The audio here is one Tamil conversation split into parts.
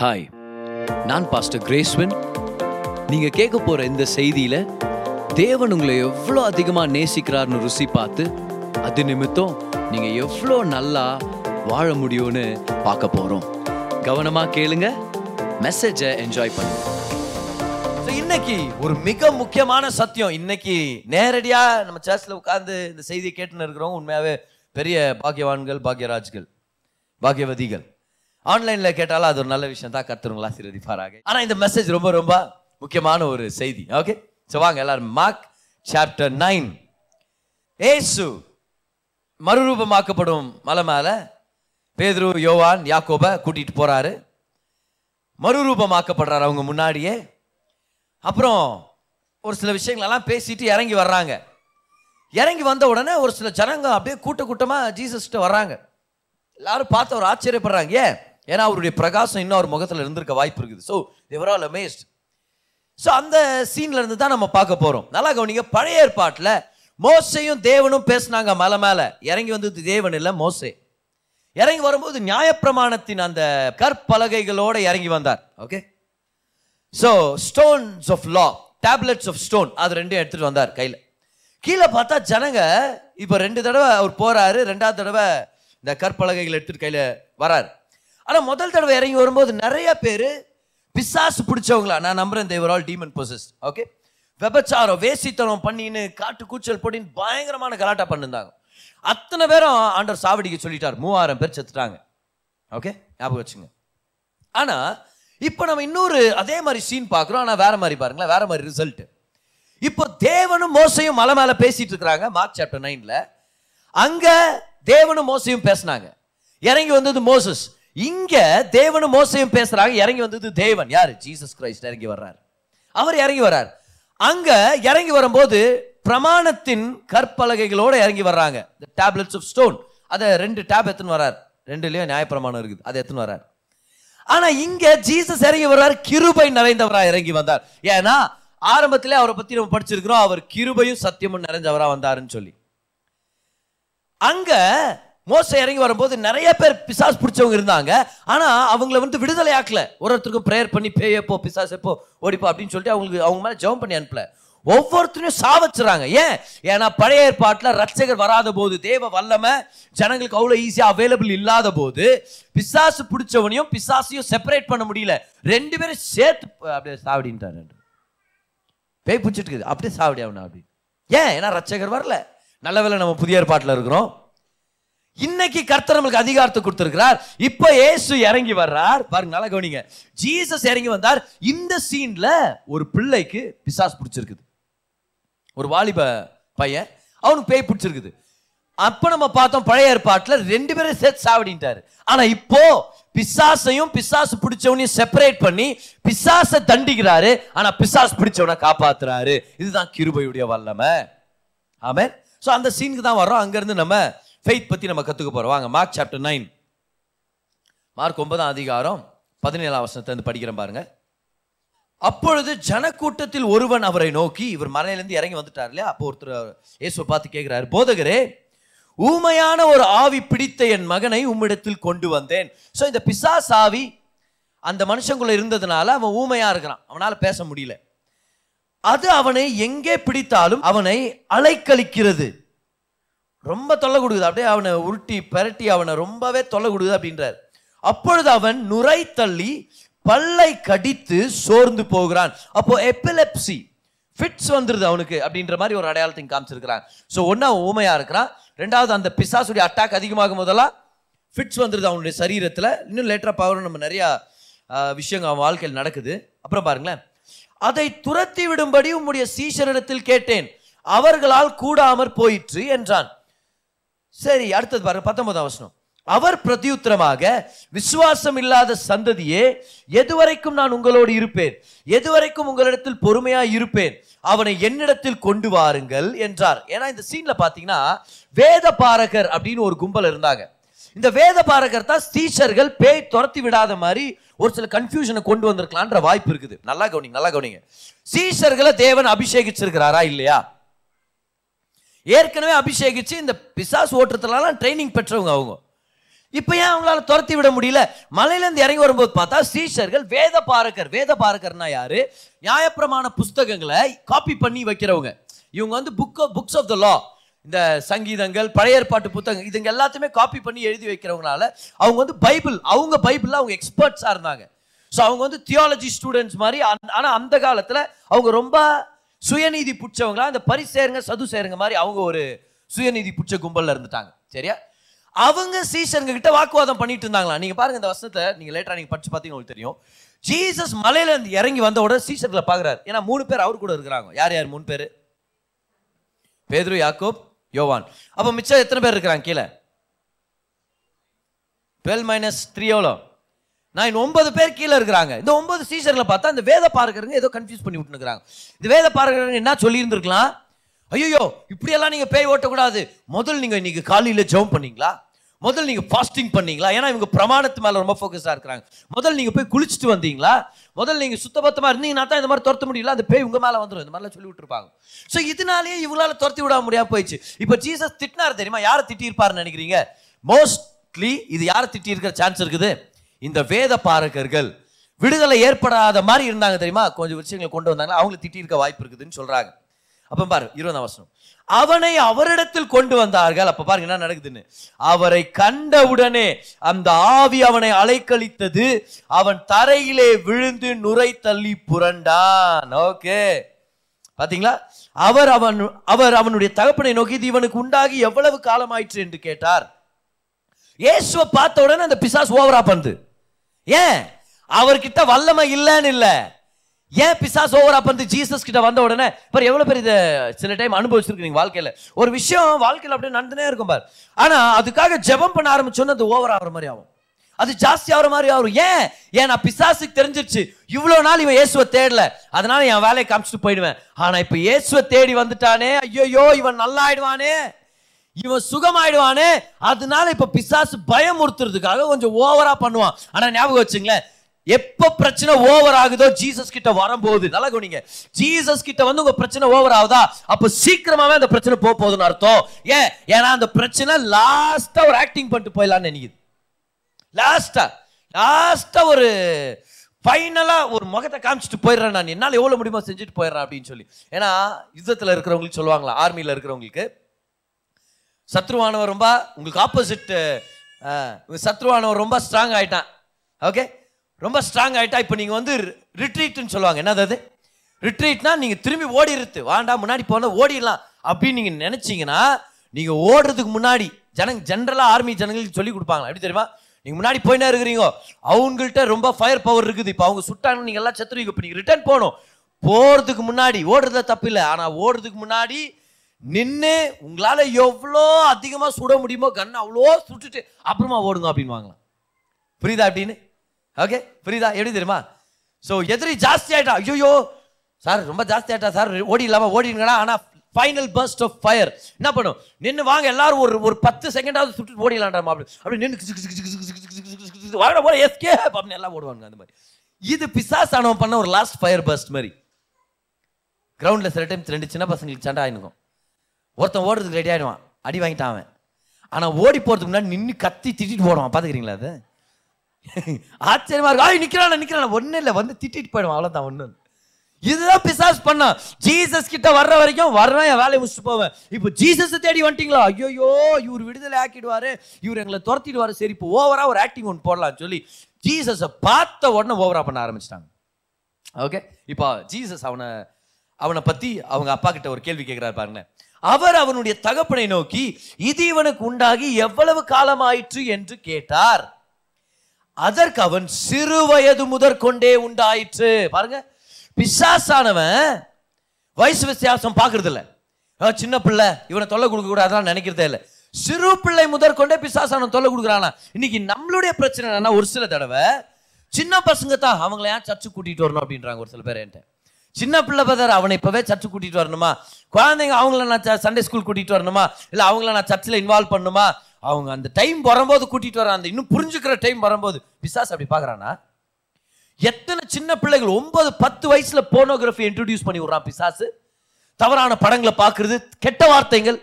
ஹாய் நான் பாஸ்டர் கிரேஸ்வன் நீங்கள் கேட்க போகிற இந்த செய்தியில் தேவன் உங்களை எவ்வளோ அதிகமாக நேசிக்கிறார்னு ருசி பார்த்து அது நிமித்தம் நீங்கள் எவ்வளோ நல்லா வாழ முடியும்னு பார்க்க போகிறோம் கவனமா கேளுங்க மெசேஜை என்ஜாய் பண்ணுங்க. இன்னைக்கு ஒரு மிக முக்கியமான சத்தியம். இன்னைக்கு நேரடியாக நம்ம சர்ச்ல உட்காந்து இந்த செய்தியை கேட்டுன்னு இருக்கிறோம் உண்மையாகவே பெரிய பாக்கியவான்கள் பாக்கியராஜ்கள் பாக்கியவதிகள். ஆன்லைனில் கேட்டாலும் அது ஒரு நல்ல விஷயம் தான். கத்துருங்களா சிறதிப்பாராக ஆனால் இந்த மெசேஜ் ரொம்ப ரொம்ப முக்கியமான ஒரு செய்தி. ஓகே ஸோ வாங்க எல்லாரும். மார்க் சாப்டர் நைன் ஏசு மறுரூபமாக்கப்படும் மலை மேலே பேதுரு யோவான் யாக்கோப கூட்டிகிட்டு போகிறாரு மறுரூபமாக்கப்படுறாரு அவங்க முன்னாடியே. அப்புறம் ஒரு சில விஷயங்களெல்லாம் பேசிட்டு இறங்கி வர்றாங்க. இறங்கி வந்த உடனே ஒரு சில ஜனங்க அப்படியே கூட்ட கூட்டமாக ஜீசஸ்கிட்ட வர்றாங்க. எல்லாரும் பார்த்து அவர் ஆச்சரியப்படுறாங்க. ஏன்? ஏன்னா அவருடைய பிரகாசம் இன்னும் அவர் முகத்தில் இருந்திருக்க வாய்ப்பு இருக்குது. So they were all amazed so அந்த சீன்ல இருந்து தான் நம்ம பார்க்க போகிறோம் நல்லா கவனிங்க பழைய ஏற்பாட்டில் மோசையும் தேவனும் பேசினாங்க மலை மேலே. இறங்கி வந்தது தேவன் இல்லை மோசே. இறங்கி வரும்போது நியாயப்பிரமாணத்தின் அந்த கற்பலகைகளோடு இறங்கி வந்தார். Okay so stones of law tablets of stone அது ரெண்டையும் எடுத்துகிட்டு வந்தார் கையில். கீழே பார்த்தா ஜனங்க இப்போ ரெண்டு தடவை அவர் போகிறாரு ரெண்டாவது தடவை இந்த கற்பலகைகள் எடுத்துகிட்டு கையில் வராரு. ஆனால் முதல் தடவை இறங்கி வரும்போது நிறைய பேர் பிசாசு பிடிச்சவங்களா? நான் நம்புறேன் they were all demon possess okay விபச்சாரம் வேசித்தனம் பண்ணின்னு காட்டு கூச்சல் போட்டின்னு பயங்கரமான கலாட்டா பண்ணிருந்தாங்க. அத்தனை பேரும் ஆண்டர் சாவடிக்க சொல்லிட்டார். மூவாயிரம் பேர் செத்துட்டாங்க. ஓகே ஞாபகம் வச்சுங்க. ஆனால் இப்போ நம்ம இன்னொரு அதே மாதிரி சீன் பார்க்குறோம். ஆனால் வேற மாதிரி பாருங்களேன் வேற மாதிரி ரிசல்ட் இப்போ தேவனும் மோசையும் மலை மேலே பேசிட்டு இருக்கிறாங்க மார்க் சாப்டர் நைனில் அங்கே தேவனும் மோசையும் பேசினாங்க. இறங்கி வந்தது மோசஸ். இங்க தேவனும் மோசையும் பேசுறாங்க. இறங்கி வந்தது தேவன். யாரு? ஜீசஸ் கிரைஸ்ட் இறங்கி வர்றார். அவர் இறங்கி வர்றார். அங்க இறங்கி வரும்போது பிரமாணத்தின் கற்பலகைகளோட இறங்கி வர்றாங்க. டேப்லெட்ஸ் ஆஃப் ஸ்டோன் அதை ரெண்டு டேப் எத்துன்னு வர்றார். ரெண்டுலயும் நியாயப்பிரமாணம் இருக்குது. அதை எத்துன்னு வர்றார். ஆனா இங்க ஜீசஸ் இறங்கி வர்றார். கிருபை நிறைந்தவரா இறங்கி வந்தார். ஏன்னா ஆரம்பத்திலே அவரை பத்தி நம்ம படிச்சிருக்கிறோம். அவர் கிருபையும் சத்தியமும் நிறைஞ்சவரா வந்தாருன்னு சொல்லி. அங்க மோச இறங்கி வரும்போது நிறைய பேர் பிசாஸ் பிடிச்சவங்க இருந்தாங்க. ஆனால் அவங்கள வந்து விடுதலை ஆக்கல. ஒருத்தருக்கும் ப்ரேயர் பண்ணி பேய எப்போ பிசாஸ் எப்போ ஓடிப்போ அப்படின்னு சொல்லிட்டு அவங்களுக்கு அவங்க மேலே ஜெபம் பண்ணி அனுப்பல. ஒவ்வொருத்தரையும் சாவச்சுறாங்க. ஏன்? ஏன்னா பழைய ஏற்பாட்டில் ரட்சகர் வராத போது தேவ வல்லமை ஜனங்களுக்கு அவ்வளோ ஈஸியாக அவைலபிள் இல்லாத போது பிசாசு பிடிச்சவனையும் பிசாசையும் செப்பரேட் பண்ண முடியல. ரெண்டு பேரும் சேர்த்து அப்படியே சாவடின்ட்டாரு. பேய் பிடிச்சிட்டு இருக்குது. அப்படியே சாவடி அவனா அப்படி ஏன்? ஏன்னா ரட்சகர் வரல. நல்ல வேலை நம்ம புதிய ஏற்பாட்டில் இருக்கிறோம். இன்னைக்கு கர்த்தர் நம்மளுக்கு அதிகாரத்தை கொடுத்திருக்கிறார். இப்ப ஏசு இறங்கி வர்றார். பாருங்க நல்லா கவனிங்க. ஜீசஸ் இறங்கி வந்தார். இந்த சீன்ல ஒரு பிள்ளைக்கு பிசாஸ் பிடிச்சிருக்குது. ஒரு வாலிப பையன் அவனுக்கு பேய் பிடிச்சிருக்குது. அப்ப நம்ம பார்த்தோம் பழைய ஏற்பாட்டில் ரெண்டு பேரும் சேர்த்து சாவடிட்டாரு ஆனா இப்போ பிசாசையும் பிசாசு பிடிச்சவனையும் செப்பரேட் பண்ணி பிசாசை தண்டிக்கிறாரு. ஆனா பிசாஸ் பிடிச்சவனை காப்பாத்துறாரு. இதுதான் கிருபையுடைய வல்லமை. ஆமே ஸோ அந்த சீனுக்கு தான் வரோம் அங்கேருந்து நம்ம ஃபெய்த் பற்றி நம்ம கற்றுக்க போகிறோம் வாங்க மார்க் சாப்டர் நைன் மார்க் ஒன்பதாம் அதிகாரம் பதினேழாம் வருஷத்துலேருந்து இருந்து படிக்கிறேன் பாருங்க. அப்பொழுது ஜனக்கூட்டத்தில் ஒருவன் அவரை நோக்கி இவர் மலையிலேருந்து இறங்கி வந்துட்டார் இல்லையா? அப்போ ஒருத்தர் இயேசுவை பார்த்து கேட்குறாரு போதகரே ஊமையான ஒரு ஆவி பிடித்த என் மகனை உம்மிடத்தில் கொண்டு வந்தேன். ஸோ இந்த பிசாஸ் ஆவி அந்த மனுஷங்குள்ள இருந்ததுனால அவன் ஊமையாக இருக்கிறான். அவனால் பேச முடியல. அது அவனை எங்கே பிடித்தாலும் அவனை அலைக்கழிக்கிறது. ரொம்ப தொல்லை கொடுக்குது. அப்படியே அவனை உருட்டி பரட்டி அவனை ரொம்பவே தொல்லை கொடுக்குது அப்படின்றார். அப்பொழுது அவன் நுரை தள்ளி பல்லை கடித்து சோர்ந்து போகிறான். அப்போ எப்பிலெப்சி ஃபிட்ஸ் வந்துருது அவனுக்கு அப்படின்ற மாதிரி ஒரு அடையாளத்தையும் காமிச்சிருக்கிறான். ஸோ ஒன்று அவன் ஊமையா இருக்கிறான். ரெண்டாவது அந்த பிசாசுடைய அட்டாக் அதிகமாகும் போதெல்லாம் ஃபிட்ஸ் வந்துருது அவனுடைய சரீரத்தில். இன்னும் லேட்டராக பார்க்குறோம் நம்ம நிறையா விஷயங்கள் அவன் வாழ்க்கையில் நடக்குது. அப்புறம் பாருங்களேன். அதை துரத்தி விடும்படி உம்முடைய சீஷரிடத்தில் கேட்டேன். அவர்களால் கூடாமற் போயிற்று என்றான். சரி அடுத்தது பாருங்க பத்தொன்பதாம் வசனம். அவர் பிரதியுத்தரமாக விசுவாசம் இல்லாத சந்ததியே எதுவரைக்கும் நான் உங்களோடு இருப்பேன். எதுவரைக்கும் உங்களிடத்தில் பொறுமையாக இருப்பேன். அவனை என்னிடத்தில் கொண்டு வாருங்கள் என்றார். ஏன்னா இந்த சீன்ல பாத்தீங்கன்னா வேத பாரகர் அப்படின்னு ஒரு கும்பல் இருந்தாங்க. இந்த வேத பாரகர் தான் ஸ்டீச்சர்கள் பேய் துரத்தி விடாத மாதிரி ஒரு சில கன்ஃபியூஷனை கொண்டு வந்திருக்கலான்ற வாய்ப்பு இருக்குது. நல்லா கவனிங்க நல்லா கவனிங்க. சீஷர்களை தேவன் அபிஷேகிச்சிருக்கிறாரா இல்லையா? ஏற்கனவே அபிஷேகிச்சு இந்த பிசாஸ் ஓட்டுறதுலலாம் ட்ரைனிங் பெற்றவங்க அவங்க. இப்போ ஏன் அவங்களால துரத்தி விட முடியல? மலையிலேருந்து இறங்கி வரும்போது பார்த்தா சீஷர்கள் வேத பாரகர் வேத பாரகர்னா யாரு? நியாயப்பிரமாண புஸ்தகங்களை காப்பி பண்ணி வைக்கிறவங்க. இவங்க வந்து book books of the law இந்த சங்கீதங்கள் பழைய ஏற்பாட்டு புத்தகம் இதுங்க எல்லாத்தையுமே காப்பி பண்ணி எழுதி வைக்கிறவங்களால அவங்க வந்து பைபிள் அவங்க பைபிளில் அவங்க எக்ஸ்பர்ட்ஸாக இருந்தாங்க. ஸோ அவங்க வந்து தியாலஜி ஸ்டூடெண்ட்ஸ் மாதிரி ஆனால் அந்த காலத்தில் அவங்க ரொம்ப சுயநீதி பிடிச்சவங்களா அந்த பரிசேருங்க சது சேருங்க மாதிரி அவங்க ஒரு சுயநீதி பிடிச்ச கும்பலில் இருந்துட்டாங்க. சரியா? அவங்க சீஷருங்க கிட்ட வாக்குவாதம் பண்ணிட்டு இருந்தாங்களா நீங்க பாருங்க இந்த வசனத்தை நீங்க லேட்டரா நீங்க படிச்சு பார்த்தீங்கன்னா உங்களுக்கு தெரியும். ஜீசஸ் மலையில இருந்து இறங்கி வந்த உடனே சீசர்களை பாக்குறாரு ஏன்னா மூணு பேர் அவர் கூட இருக்கிறாங்க. யார் யார்? மூணு பேர்? பேதுரு யாக்கோப் யோவான். அப்ப மிச்சம் எத்தனை பேர் இருக்கிறாங்க கீழே? டுவெல் மைனஸ் த்ரீ எவ்வளோ? நான் ஒன்பது பேர் கீழே இருக்கிறாங்க. இந்த ஒன்பது சீசனில் பார்த்தா இந்த வேத பார்க்கறவங்க ஏதோ கன்ஃபியூஸ் பண்ணி விட்டுருக்காங்க இந்த வேத பார்க்கறவங்க என்ன சொல்லியிருந்துருக்கலாம்? ஐயோ இப்படியெல்லாம் நீங்கள் பேய் ஓட்டக்கூடாது. முதல் நீங்கள் இன்னைக்கு காலையில் ஜெபம் பண்ணீங்களா? முதல் நீங்கள் ஃபாஸ்டிங் பண்ணீங்களா? ஏன்னா இவங்க பிரமாணத்து மேலே ரொம்ப ஃபோக்கஸாக இருக்கிறாங்க. முதல் நீங்கள் போய் குளிச்சுட்டு வந்தீங்களா? முதல் நீங்கள் சுத்தபத்தமாக இருந்தீங்கன்னா தான் இந்த மாதிரி துரத்த முடியல அந்த பேய் உங்கள் மேலே வந்துடும் இந்த மாதிரிலாம் சொல்லி விட்டுருப்பாங்க. ஸோ இதனாலேயே இவங்களால துரத்தி விட முடியாம போயிடுச்சு. இப்போ ஜீசஸ் திட்டினார் தெரியுமா? யாரை திட்டியிருப்பாருன்னு நினைக்கிறீங்க? மோஸ்ட்லி இது யாரை திட்டியிருக்கிற சான்ஸ் இருக்குது? இந்த வேத பாரகர்கள் விடுதலை ஏற்படாத மாதிரி இருந்தாங்க தெரியுமா? கொஞ்சம் விஷயங்களை கொண்டு வந்தாங்க அவங்களை திட்டி இருக்க வாய்ப்பு இருக்குதுன்னு சொல்றாங்க. அப்போ பாரு இருபதாம் வசனம். அவனை அவரிடத்தில் கொண்டு வந்தார்கள். அப்ப பாருங்க என்ன நடக்குதுன்னு. அவரை கண்டவுடனே அந்த ஆவி அவனை அலைக்கழித்தது அவன் தரையிலே விழுந்து நுரை தள்ளி புரண்டான். ஓகே. பாத்தீங்களா? அவர் அவன் அவர் அவனுடைய தகப்பனை நோக்கி "இது இவனுக்கு உண்டாகி எவ்வளவு காலம் ஆயிற்று என்று கேட்டார். இயேசுவை பார்த்த உடனே அந்த பிசாஸ் ஓவரா பண்ணுது ஏன்? அவர்கிட்ட வல்லமை இல்லைன்னு இல்லை. ஏன் பிசாஸ் ஓவரா வந்து ஜீசஸ் கிட்ட வந்த உடனே பார் எவ்வளோ பேர் இதை சில டைம் அனுபவிச்சிருக்கீங்க வாழ்க்கையில்? ஒரு விஷயம் வாழ்க்கையில் அப்படியே நடந்துனே இருக்கும் பாரு. ஆனால் அதுக்காக ஜெபம் பண்ண ஆரம்பிச்சோன்னு அது ஓவர் ஆகிற மாதிரி ஆகும். அது ஜாஸ்தி ஆகிற மாதிரி ஆகும். ஏன்? ஏன் நான் பிசாசுக்கு தெரிஞ்சிருச்சு. இவ்வளோ நாள் இவன் இயேசுவை தேடல. அதனால என் வேலையை காமிச்சிட்டு போயிடுவேன். ஆனால் இப்போ இயேசுவை தேடி வந்துட்டானே. ஐயோ இவன் நல்லா ஆயிடுவானே இவன் சுகமாயிடுவானே. அதனால இப்ப பிசாசு பயமுறுத்துறதுக்காக கொஞ்சம் ஓவரா பண்ணுவான். ஆனா ஞாபகம் வச்சுங்களேன். எப்ப பிரச்சனை ஓவர் ஆகுதோ ஜீசஸ் கிட்ட வரும்போது நல்லா கவனிங்க. ஜீசஸ் கிட்ட வந்து உங்க பிரச்சனை ஓவர் ஆகுதா? அப்ப சீக்கிரமாவே அந்த பிரச்சனை போக போகுதுன்னு அர்த்தம். ஏன்? ஏன்னா அந்த பிரச்சனை லாஸ்டா ஒரு ஆக்டிங் பண்ணிட்டு போயிடலாம்னு நினைக்குது. லாஸ்டா லாஸ்டா ஒரு ஃபைனலா ஒரு முகத்தை காமிச்சிட்டு போயிடுறேன் நான். என்னால எவ்வளவு முடியுமோ செஞ்சுட்டு போயிடுறேன் அப்படின்னு சொல்லி. ஏன்னா யுத்தத்தில் இருக்கிறவங்களுக்கு சொல்லுவாங்களா? ஆர்மியில் இருக்கிறவங்களுக்கு. சத்ருவானவர் ரொம்ப உங்களுக்கு ஆப்போசிட் சத்ருவானவர் ரொம்ப ஸ்ட்ராங் ஆகிட்டான் ஓகே ரொம்ப ஸ்ட்ராங் ஆகிட்டா இப்போ நீங்கள் வந்து ரிட்ரீட்னு சொல்லுவாங்க. என்னது அது? ரிட்ரீட்னா நீங்கள் திரும்பி ஓடிடுறது. வாண்டா முன்னாடி போனால் ஓடிடலாம். அப்படின்னு நீங்கள் நினச்சிங்கன்னா நீங்கள் ஓடுறதுக்கு முன்னாடி ஜனங்க ஜென்ரலாக ஆர்மி ஜனங்களுக்கு சொல்லி கொடுப்பாங்க எப்படி தெரியுமா? நீங்கள் முன்னாடி போயினா இருக்கிறீங்க. அவங்கள்ட்ட ரொம்ப ஃபயர் பவர் இருக்குது. இப்போ அவங்க சுட்டாங்க நீங்கள் எல்லாம் செத்துருவீங்க இப்போ நீங்கள் ரிட்டர்ன் போகணும். போகிறதுக்கு முன்னாடி ஓடுறத தப்பு இல்லை ஆனால் ஓடுறதுக்கு முன்னாடி நின்று உங்களால் எவ்வளோ அதிகமாக சுட முடியுமோ கண்ணை அவ்வளோ சுட்டுட்டு அப்புறமா ஓடுங்க அப்படின்னு வாங்கலாம் புரியுதா அப்படின்னு? ஓகே புரியுதா? எப்படி தெரியுமா? ஸோ எதிரி ஜாஸ்தி ஆகிட்டா ஐயோ சார் ரொம்ப ஜாஸ்தி ஆகிட்டா சார் ஓடி இல்லாமல் ஓடிங்கடா ஆனால் ஃபைனல் பர்ஸ்ட் ஆஃப் ஃபயர் என்ன பண்ணும்? நின்று வாங்க எல்லாரும் ஒரு ஒரு பத்து செகண்டாவது சுட்டு ஓடிடலாம்டா அப்படி அப்படி நின்று வாங்க போல எஸ்கே அப்படின்னு எல்லாம் ஓடுவாங்க அந்த மாதிரி. இது பிசாசானவன் பண்ண ஒரு லாஸ்ட் ஃபயர் பர்ஸ்ட் மாதிரி. கிரவுண்டில் சில டைம் ரெண்டு சின்ன பசங்களுக்கு சண்டை ஆயிருக்கும் ஒருத்தன் ஓடுறதுக்கு ரெடி ஆகிடுவான் அடி வாங்கிட்டான் அவன். ஆனால் ஓடி போகிறதுக்கு முன்னாடி நின்று கத்தி திட்டிட்டு போடுவான் பார்த்துக்கிறீங்களா அது? ஆச்சரியமா இருக்கும். ஆய் நிற்கிறான் நிற்கிறான் ஒன்றும் இல்லை. வந்து திட்டிட்டு போயிடுவான். அவ்வளோதான் ஒன்று இதுதான் பிசாஸ் பண்ணான் ஜீசஸ் கிட்ட வர்ற வரைக்கும் வர்றேன் என் வேலையை முடிச்சுட்டு போவேன். இப்போ ஜீசஸ் தேடி வந்துட்டீங்களா? ஐயோ இவர் விடுதலை ஆக்கிடுவாரு. இவர் எங்களை துரத்திடுவாரு. சரி இப்போ ஓவரா ஒரு ஆக்டிங் ஒன்று போடலாம்னு சொல்லி ஜீசஸை பார்த்த உடனே ஓவரா பண்ண ஆரம்பிச்சிட்டாங்க. ஓகே இப்போ ஜீசஸ் அவனை அவனை பத்தி அவங்க அப்பா கிட்ட ஒரு கேள்வி கேட்கிறாரு பாருங்க அவர் அவனுடைய தகப்பனை நோக்கி இது இவனுக்கு உண்டாகி எவ்வளவு காலமாயிற்று? என்று கேட்டார். அதற்கு அவன் சிறு வயது முதற்கொண்டே உண்டாயிற்று. பாருங்க. பிசாசானவன் வயசு வித்தியாசம் பார்க்கறது இல்லை சின்ன பிள்ளை இவனை தொல்லை கொடுக்க கூடாது நினைக்கிறதே இல்லை. சிறு பிள்ளை முதற்கொண்டே பிசாசான தொல்லை கொடுக்குறானா? இன்னைக்கு நம்மளுடைய பிரச்சனை என்னன்னா ஒரு சில தடவை சின்ன பசங்க தான் அவங்கள ஏன் சர்ச்சு கூட்டிட்டு வரணும்? அப்படின்றாங்க ஒரு சில பேர் என்கிட்ட. சின்ன பிள்ளை பதர் அவனை இப்பவே சர்ச்சு கூட்டிட்டு வரணுமா? குழந்தைங்க அவங்கள நான் சண்டே ஸ்கூல் கூட்டிட்டு வரணுமா? இல்ல அவங்கள நான் சர்ச்சில் இன்வால்வ் பண்ணணுமா அவங்க அந்த டைம் வரும்போது கூட்டிட்டு வர அந்த இன்னும் புரிஞ்சுக்கிற டைம் வரும்போது பிசாஸ் அப்படி பார்க்கறானா எத்தனை சின்ன பிள்ளைகள் ஒன்பது பத்து வயசுல போனோகிராஃபி இன்ட்ரடியூஸ் பண்ணி விடுறான் பிசாசு? தவறான படங்களை பார்க்குறது கெட்ட வார்த்தைகள்.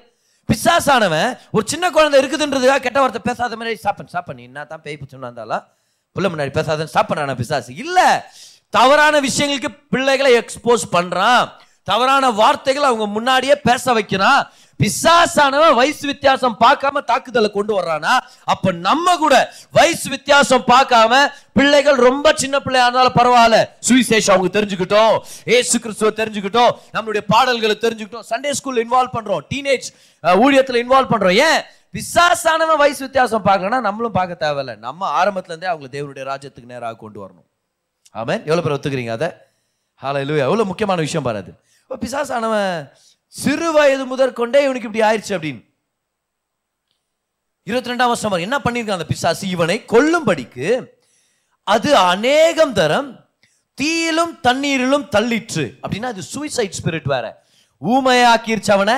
பிசாசானவன் ஒரு சின்ன குழந்தை இருக்குதுன்றதுக்காக கெட்ட வார்த்தை பேசாத மாதிரி ஸ்டாப் பண்ணி ஸ்டாப் பண்ணி என்ன தான் பேய் பிடிச்சோம்னா இருந்தாலும் பிள்ளை முன்னாடி பேசாத ஸ்டாப் பண்றான பிசாசு? இல்லை தவறான விஷயங்களுக்கு பிள்ளைகளை எக்ஸ்போஸ் பண்றான். தவறான வார்த்தைகளை அவங்க முன்னாடியே பேச வைக்கிறான். பிசாசானவன் வயசு வித்தியாசம் பார்க்காம தாக்குதலை கொண்டு வர்றானா? அப்ப நம்ம கூட வயசு வித்தியாசம் பார்க்காம பிள்ளைகள் ரொம்ப சின்ன பிள்ளையா இருந்தாலும் பரவாயில்ல. சுவிசேஷம் அவங்க தெரிஞ்சுக்கிட்டோம். ஏசு கிறிஸ்துவ தெரிஞ்சுக்கிட்டோம். நம்மளுடைய பாடல்களை தெரிஞ்சுக்கிட்டோம். சண்டே ஸ்கூல் இன்வால்வ் பண்றோம். டீனேஜ் ஊழியத்துல இன்வால்வ் பண்றோம். ஏன்? பிசாசானவன் வயசு வித்தியாசம் பார்க்கலன்னா நம்மளும் பார்க்க தேவையில்ல. நம்ம ஆரம்பத்துல இருந்தே அவங்களை தேவனுடைய ராஜ்யத்துக்கு நேராக கொண்டு வரணும். ஆமாம் எவ்வளோ பேர் ஒத்துக்கிறீங்க அதை? ஹாலை இல்லையா எவ்வளோ முக்கியமான விஷயம் பாரு அது. பிசாஸ் பிசாசானவன் சிறு வயது முதற் கொண்டே இவனுக்கு இப்படி ஆயிடுச்சு அப்படின்னு. இருபத்தி ரெண்டாம் வருஷம் என்ன பண்ணியிருக்கான் அந்த பிசாசு? இவனை கொல்லும்படிக்கு அது அநேகம் தரம் தீயிலும் தண்ணீரிலும் தள்ளிற்று. அப்படின்னா அது சூசைட் ஸ்பிரிட் வேற. ஊமையாக்கிருச்சு அவனை.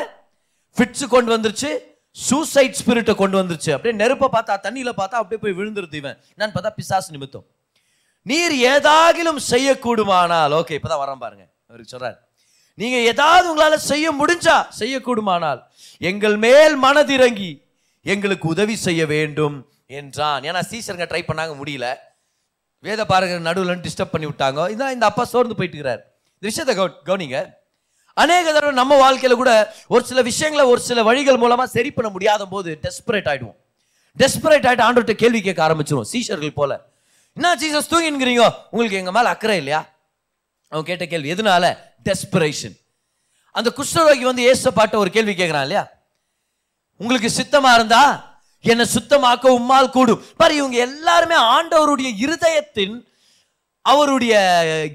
ஃபிட்ஸு கொண்டு வந்துருச்சு. சூசைட் ஸ்பிரிட்டை கொண்டு வந்துருச்சு. அப்படியே நெருப்பை பார்த்தா தண்ணியில் பார்த்தா அப்படியே போய் விழுந்துருது இவன். என்னன்னு பார்த்தா பிசாசு நிமித்தம். நீர் ஏதாகிலும் செய்யக்கூடுமானால் ஓகே இப்போதான் வரேன் பாருங்க. அவருக்கு சொல்றாரு. நீங்க ஏதாவது உங்களால செய்ய முடிஞ்சா செய்யக்கூடுமானால் எங்கள் மேல் மனதிறங்கி எங்களுக்கு உதவி செய்ய வேண்டும் என்றான். ஏன்னா சீசருங்க ட்ரை பண்ணாங்க முடியல. வேத பாருங்க நடுவில் டிஸ்டர்ப் பண்ணி விட்டாங்க. இதான் இந்த அப்பா சோர்ந்து போயிட்டு இருக்கிறார். இந்த விஷயத்தை கவனிங்க. அநேக தடவை நம்ம வாழ்க்கையில கூட ஒரு சில விஷயங்களை ஒரு சில வழிகள் மூலமா சரி பண்ண முடியாத போது டெஸ்பரேட் ஆயிடுவோம். டெஸ்பரேட் ஆயிட்டு ஆண்டோட்ட கேள்வி கேட்க ஆரம்பிச்சிருவோம். சீஷர்கள் போல. என்ன ஜீசஸ் தூங்கிங்கிறீங்க உங்களுக்கு எங்க மேல அக்கறை இல்லையா? அவன் கேட்ட கேள்வி எதனால? டெஸ்பிரேஷன் அந்த குஷ்டரோகி வந்து ஏச பாட்ட ஒரு கேள்வி கேட்கிறான் இல்லையா? உங்களுக்கு சித்தமா இருந்தா என்னை சுத்தமாக்க உம்மால் கூடும். பாரு இவங்க எல்லாருமே ஆண்டவருடைய இருதயத்தின் அவருடைய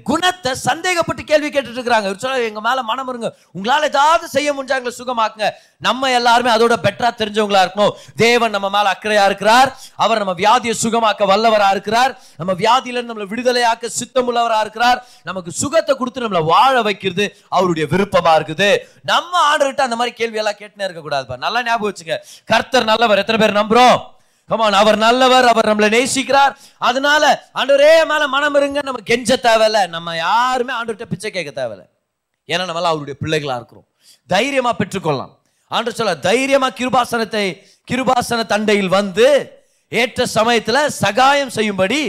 குணத்தை சந்தேகப்பட்டு கேள்வி கேட்டுட்டு இருக்கிறாங்க இவர் எங்க மேல மனம் இருங்க. உங்களால ஏதாவது செய்ய முடிஞ்சா எங்களை சுகமாக்குங்க. நம்ம எல்லாருமே அதோட பெட்டரா தெரிஞ்சவங்களா இருக்கணும். தேவன் நம்ம மேல அக்கறையா இருக்கிறார். அவர் நம்ம வியாதியை சுகமாக்க வல்லவரா இருக்கிறார். நம்ம வியாதியில இருந்து நம்மளை விடுதலையாக்க சித்தமுள்ளவரா இருக்கிறார். நமக்கு சுகத்தை கொடுத்து நம்மளை வாழ வைக்கிறது அவருடைய விருப்பமா இருக்குது. நம்ம ஆண்டுகிட்ட அந்த மாதிரி கேள்வி எல்லாம் கேட்டுனே இருக்க கூடாதுப்பா நல்லா ஞாபகம் வச்சுங்க. கர்த்தர் நல்லவர். எத்தனை பேர் நம்புறோம்? கமான் அவர் நல்லவர் அவர் நம்மளை நேசிக்கிறார். அதனால ஆண்டவரே மேல மனம் இருங்க. நம்ம கெஞ்ச தேவையில்ல. நம்ம யாருமே ஆண்டவர்கிட்ட பிச்சை கேட்க தேவையில்ல. ஏன்னா நம்ம அவருடைய பிள்ளைகளா இருக்கிறோம். தைரியமா பெற்றுக்கொள்ளலாம். ஆண்டு சொல்ல தைரியமா கிருபாசனத்தை கிருபாசன தண்டையில் வந்து ஏற்ற சமயத்துல சகாயம் செய்யும்படி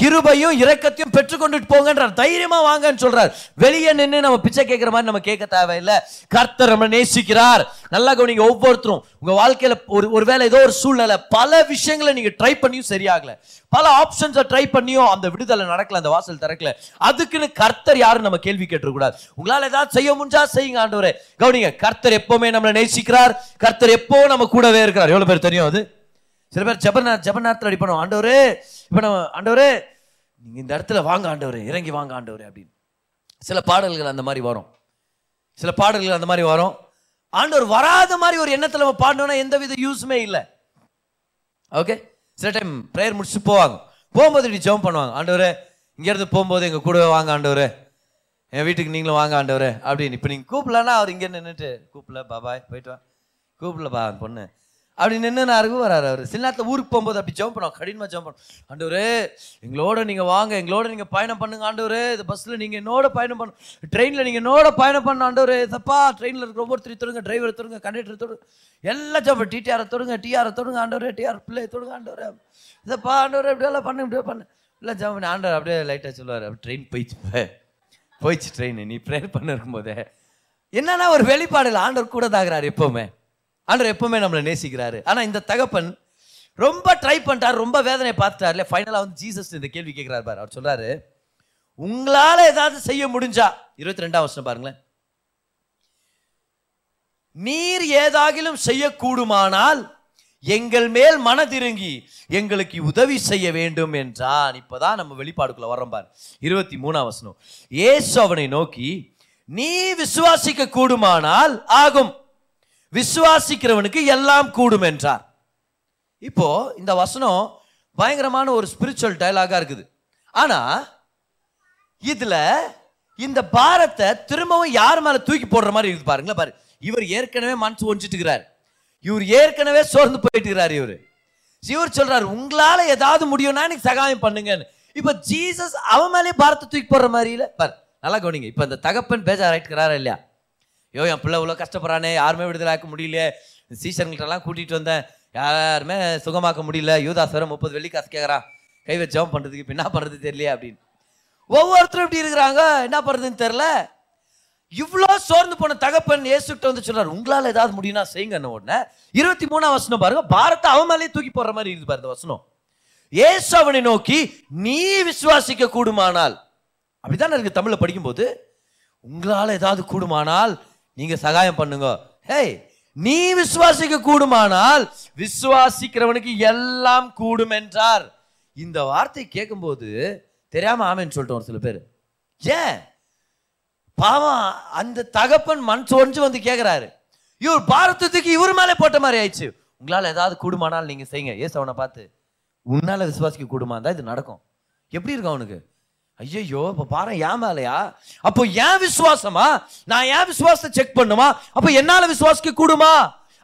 கிருபையும் இரக்கத்தையும் பெற்றுக்கொண்டுட்டு போங்கன்றார். தைரியமா வாங்கன்னு சொல்றார். வெளியே நின்று நம்ம பிச்சை கேட்கிற மாதிரி நம்ம கேட்க தேவையில்லை. கர்த்தர் நம்ம நேசிக்கிறார். நல்லா கவனிங்க ஒவ்வொருத்தரும் உங்க வாழ்க்கையில ஒரு ஒருவேளை ஏதோ ஒரு சூழ்நிலை பல விஷயங்களை நீங்க ட்ரை பண்ணியும் சரியாகல. பல ஆப்ஷன்ஸை ட்ரை பண்ணியும் அந்த விடுதலை நடக்கல அந்த வாசல் திறக்கல. அதுக்குன்னு கர்த்தர் யாரும் நம்ம கேள்வி கேட்டுக்கூடாது உங்களால ஏதாவது செய்ய முடிஞ்சா செய்யுங்க ஆண்டவரே. கவனிங்க கர்த்தர் எப்பவுமே நம்மளை நேசிக்கிறார். கர்த்தர் எப்போ நம்ம கூடவே இருக்கிறார். எவ்வளவு பேர் தெரியும் அது? சில பேர் ஜபநா ஜபநாத்தில் அடி பண்ணுவோம் ஆண்டவரே இப்போ நம்ம ஆண்டவரே நீங்கள் இந்த இடத்துல வாங்க ஆண்டவர் இறங்கி வாங்க ஆண்டவர் அப்படின்னு. சில பாடல்கள் அந்த மாதிரி வரும். சில பாடல்கள் அந்த மாதிரி வரும். ஆண்டவர் வராத மாதிரி ஒரு எண்ணத்தில் நம்ம பாடணும்னா எந்த வித யூஸுமே இல்லை. ஓகே சில டைம் ப்ரேயர் முடிச்சுட்டு போவாங்க. போகும்போது இப்படி ஜெபம் பண்ணுவாங்க. ஆண்டவர் இங்கேருந்து போகும்போது எங்கள் கூட வாங்க ஆண்டவர். என் வீட்டுக்கு நீங்களும் வாங்க ஆண்டவர் அப்படின்னு. இப்போ நீங்கள் கூப்பிடலன்னா அவர் இங்கே நின்றுட்டு கூப்பிடல பாபாய் போயிட்டு வா. கூப்பிடலப்பா பொண்ணு. அப்படி நின்று நான் அருகு வராரு அவர். சில நேரத்தில் ஊருக்கு போகும்போது அப்படி ஜம்ப் பண்ணுவோம் கடினமாக ஜம்ப் பண்ணுவோம் ஆண்டவரே எங்களோட நீங்கள் வாங்க எங்களோட நீங்கள் பயணம் பண்ணுங்க ஆண்டவரே. இந்த பஸ்ஸில் நீங்கள் என்னோட பயணம் பண்ணு. ட்ரெயினில் நீங்கள் என்னோட பயணம் பண்ண ஆண்டவரே. தப்பா? ட்ரெயினில் இருக்கிற ஒவ்வொருத்தரையும் தொடுங்க டிரைவரை தொடுங்க கண்டக்டரை தொடுங்க. எல்லாம் ஜம்ப் டிடிஆரை தொடுங்க டிஆரை தொடுங்க ஆண்டவரே. டிஆர் பிள்ளையை தொடுங்க ஆண்டவரே. இதப்பா ஆண்டவரே இப்படியெல்லாம் பண்ணு இப்படியே பண்ணு. இல்லை ஜம்ப் பண்ணி. ஆண்டவர் அப்படியே லைட்டாக சொல்லுவார். அப்படி ட்ரெயின் போயிடுச்சு போயிடுச்சு ட்ரெயின் நீ ப்ரேயர் பண்ணிருக்கும் போதே என்னன்னா ஒரு வெளிப்பாடு இல்லை. ஆண்டவர் கூட தாக்குறாரு எப்போவுமே. ஆண்டவர் எப்பவுமே நம்மளை நேசிக்கிறாரு. ஆனால் இந்த தகப்பன் ரொம்ப ட்ரை பண்ணிட்டார் ரொம்ப வேதனை பார்த்துட்டார்ல ஃபைனலாக வந்து ஜீசஸ் இந்த கேள்வி கேட்குறாரு பாரு. அவர் சொல்கிறாரு உங்களால் ஏதாவது செய்ய முடிஞ்சா இருபத்தி ரெண்டாம் வருஷம் பாருங்களேன். நீர் ஏதாகிலும் செய்யக்கூடுமானால் எங்கள் மேல் மனதிருங்கி எங்களுக்கு உதவி செய்ய வேண்டும் என்றான். இப்போதான் நம்ம வெளிப்பாடுக்குள்ள வரோம் பார். இருபத்தி மூணாம் வசனம். ஏசு அவனை நோக்கி நீ விசுவாசிக்க கூடுமானால் ஆகும். விசுவாசிக்கிறவனுக்கு எல்லாம் கூடும் என்றார். இப்போ இந்த வசனம் பயங்கரமான ஒரு ஸ்பிரிச்சுவல் டைலாகா இருக்குது. ஆனா இதுல இந்த பாரத்தை திரும்பவும் யார் மேல தூக்கி போடுற மாதிரி இருக்குது பாருங்களேன் பாரு. இவர் ஏற்கனவே மனசு ஒஞ்சிட்டு இருக்கிறார் இவர் ஏற்கனவே சோர்ந்து போயிட்டு இருக்கிறார் இவர் இவர் சொல்றாரு உங்களால ஏதாவது முடியும்னா எனக்கு சகாயம் பண்ணுங்கன்னு. இப்ப ஜீசஸ் அவன் மேலே பாரத்தை தூக்கி போடுற மாதிரி இல்ல? பாரு நல்லா கவனிங்க. இப்ப இந்த தகப்பன் பேஜாராயிட்டு இருக்கிறாரா இல்லையா? ஐயோ என் பிள்ளை இவ்வளோ கஷ்டப்படுறானே யாருமே விடுதலை முடியல சீசன்கிட்டலாம் கூட்டிகிட்டு வந்தேன். யாருமே சுகமாக்க முடியல. யூதாஸ் வேற முப்பது வெள்ளி காசு கேட்குறான் கை வச்சு பண்ணுறதுக்கு இப்போ என்ன பண்ணுறது தெரியலையே அப்படின்னு. ஒவ்வொருத்தரும் இப்படி இருக்கிறாங்க. என்ன பண்ணுறதுன்னு தெரில இவ்வளோ சோர்ந்து போன தகப்பன் இயேசுகிட்ட வந்து சொல்றாரு உங்களால் ஏதாவது முடியும்னா செய்யுங்கன்னு உடனே இருபத்தி மூணாம் வசனம் பாருங்க. பாரத்தை அவன் மேலேயே தூக்கி போடுற மாதிரி இருக்குது பாரு வசனம். ஏசு அவனை நோக்கி நீ விசுவாசிக்க கூடுமானால் அப்படிதான் இருக்கு தமிழில் படிக்கும்போது. உங்களால் ஏதாவது கூடுமானால் நீங்க சகாயம் பண்ணுங்க. ஹேய் நீ விசுவாசிக்க கூடுமானால் விசுவாசிக்கிறவனுக்கு எல்லாம் கூடும் என்றார். இந்த வார்த்தை கேட்கும்போது தெரியாம ஆமேன்னு சொல்லிட்டோம் ஒரு சில பேர். ஏன்? பாவம் அந்த தகப்பன் மண் சோர்ந்து வந்து கேட்குறாரு இவர் பாரதத்துக்கு இவர் மேலே போட்ட மாதிரி ஆயிடுச்சு. உங்களால் ஏதாவது கூடுமானால் நீங்கள் செய்யுங்க. ஏசு அவனை பார்த்து உன்னால் விசுவாசிக்க கூடுமா இருந்தால் இது நடக்கும். எப்படி இருக்கும் அவனுக்கு? ஐயையோ இப்போ பாரு ஏன் மேலையா? அப்போ ஏன் விசுவாசமா? நான் ஏன் விசுவாசத்தை செக் பண்ணுமா? அப்போ என்னால் விசுவாசிக்க கூடுமா?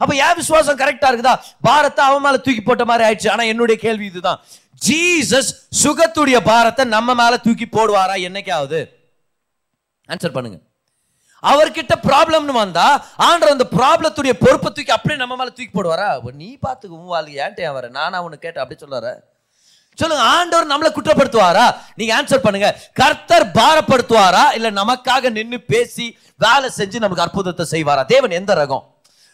அப்போ ஏன் விசுவாசம் கரெக்டாக இருக்குதா? பாரத்தை அவன் மேலே தூக்கி போட்ட மாதிரி ஆயிடுச்சு. ஆனால் என்னுடைய கேள்வி இதுதான். ஜீசஸ் சுகத்துடைய பாரத்தை நம்ம மேலே தூக்கி போடுவாரா? என்னைக்காவது? ஆன்சர் பண்ணுங்க. அவர்கிட்ட ப்ராப்ளம்னு வந்தா ஆண்டர் அந்த ப்ராப்ளத்துடைய பொறுப்பை தூக்கி அப்படியே நம்ம மேலே தூக்கி போடுவாரா? நீ பார்த்துக்க உன் வாழ்க்கை ஏன்ட்டே வர நானா உனக்கு கேட்டேன் அப்படி சொல்லுவார? சொல்லுங்க ஆண்டவர் நம்மளை குற்றப்படுத்துவாரா? நீங்க ஆன்சர் பண்ணுங்க. கர்த்தர் பாரப்படுத்துவாரா? இல்ல நமக்காக நின்று பேசி வேலை செஞ்சு நமக்கு அற்புதத்தை செய்வாரா? தேவன் எந்த ரகம்?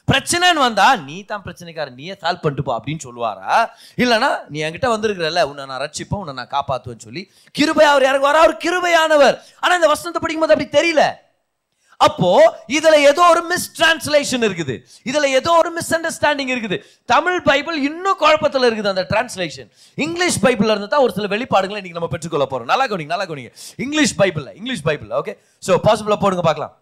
பிரச்சனைன்னு வந்தா நீ தான் பிரச்சனைக்கார நீயே சால்வ் பண்ணிட்டு போ அப்படின்னு சொல்லுவாரா? இல்லனா நீ என்கிட்ட வந்திருக்கிறல்ல உன்னை நான் ரட்சிப்பேன் உன்னை நான் காப்பாத்துவேன்னு சொல்லி கிருபை அவர் இறங்குவாரா? அவர் கிருபையானவர். ஆனா இந்த வசனத்தை படிக்கும்போது அப்படி தெரியல. அப்போ இதுல ஏதோ ஒரு மிஸ் டிரான்ஸ்லேஷன் இருக்குது. இதுல ஏதோ ஒரு மிஸ் அண்டர்ஸ்டாண்டிங் இருக்குது. தமிழ் பைபிள் இன்னும் குழப்பத்தில் இருக்குது அந்த டிரான்ஸ்லேஷன் இங்கிலீஷ் பைபிள் இருந்து தான் ஒரு சில வெளிப்பாடுகளை இன்னைக்கு நம்ம பெற்றுக்கொள்ள போறோம். நல்லா கவனிங்க நல்லா கவனிங்க. English Bible English Bible okay so பாசிபிளா போடுங்க பார்க்கலாம்.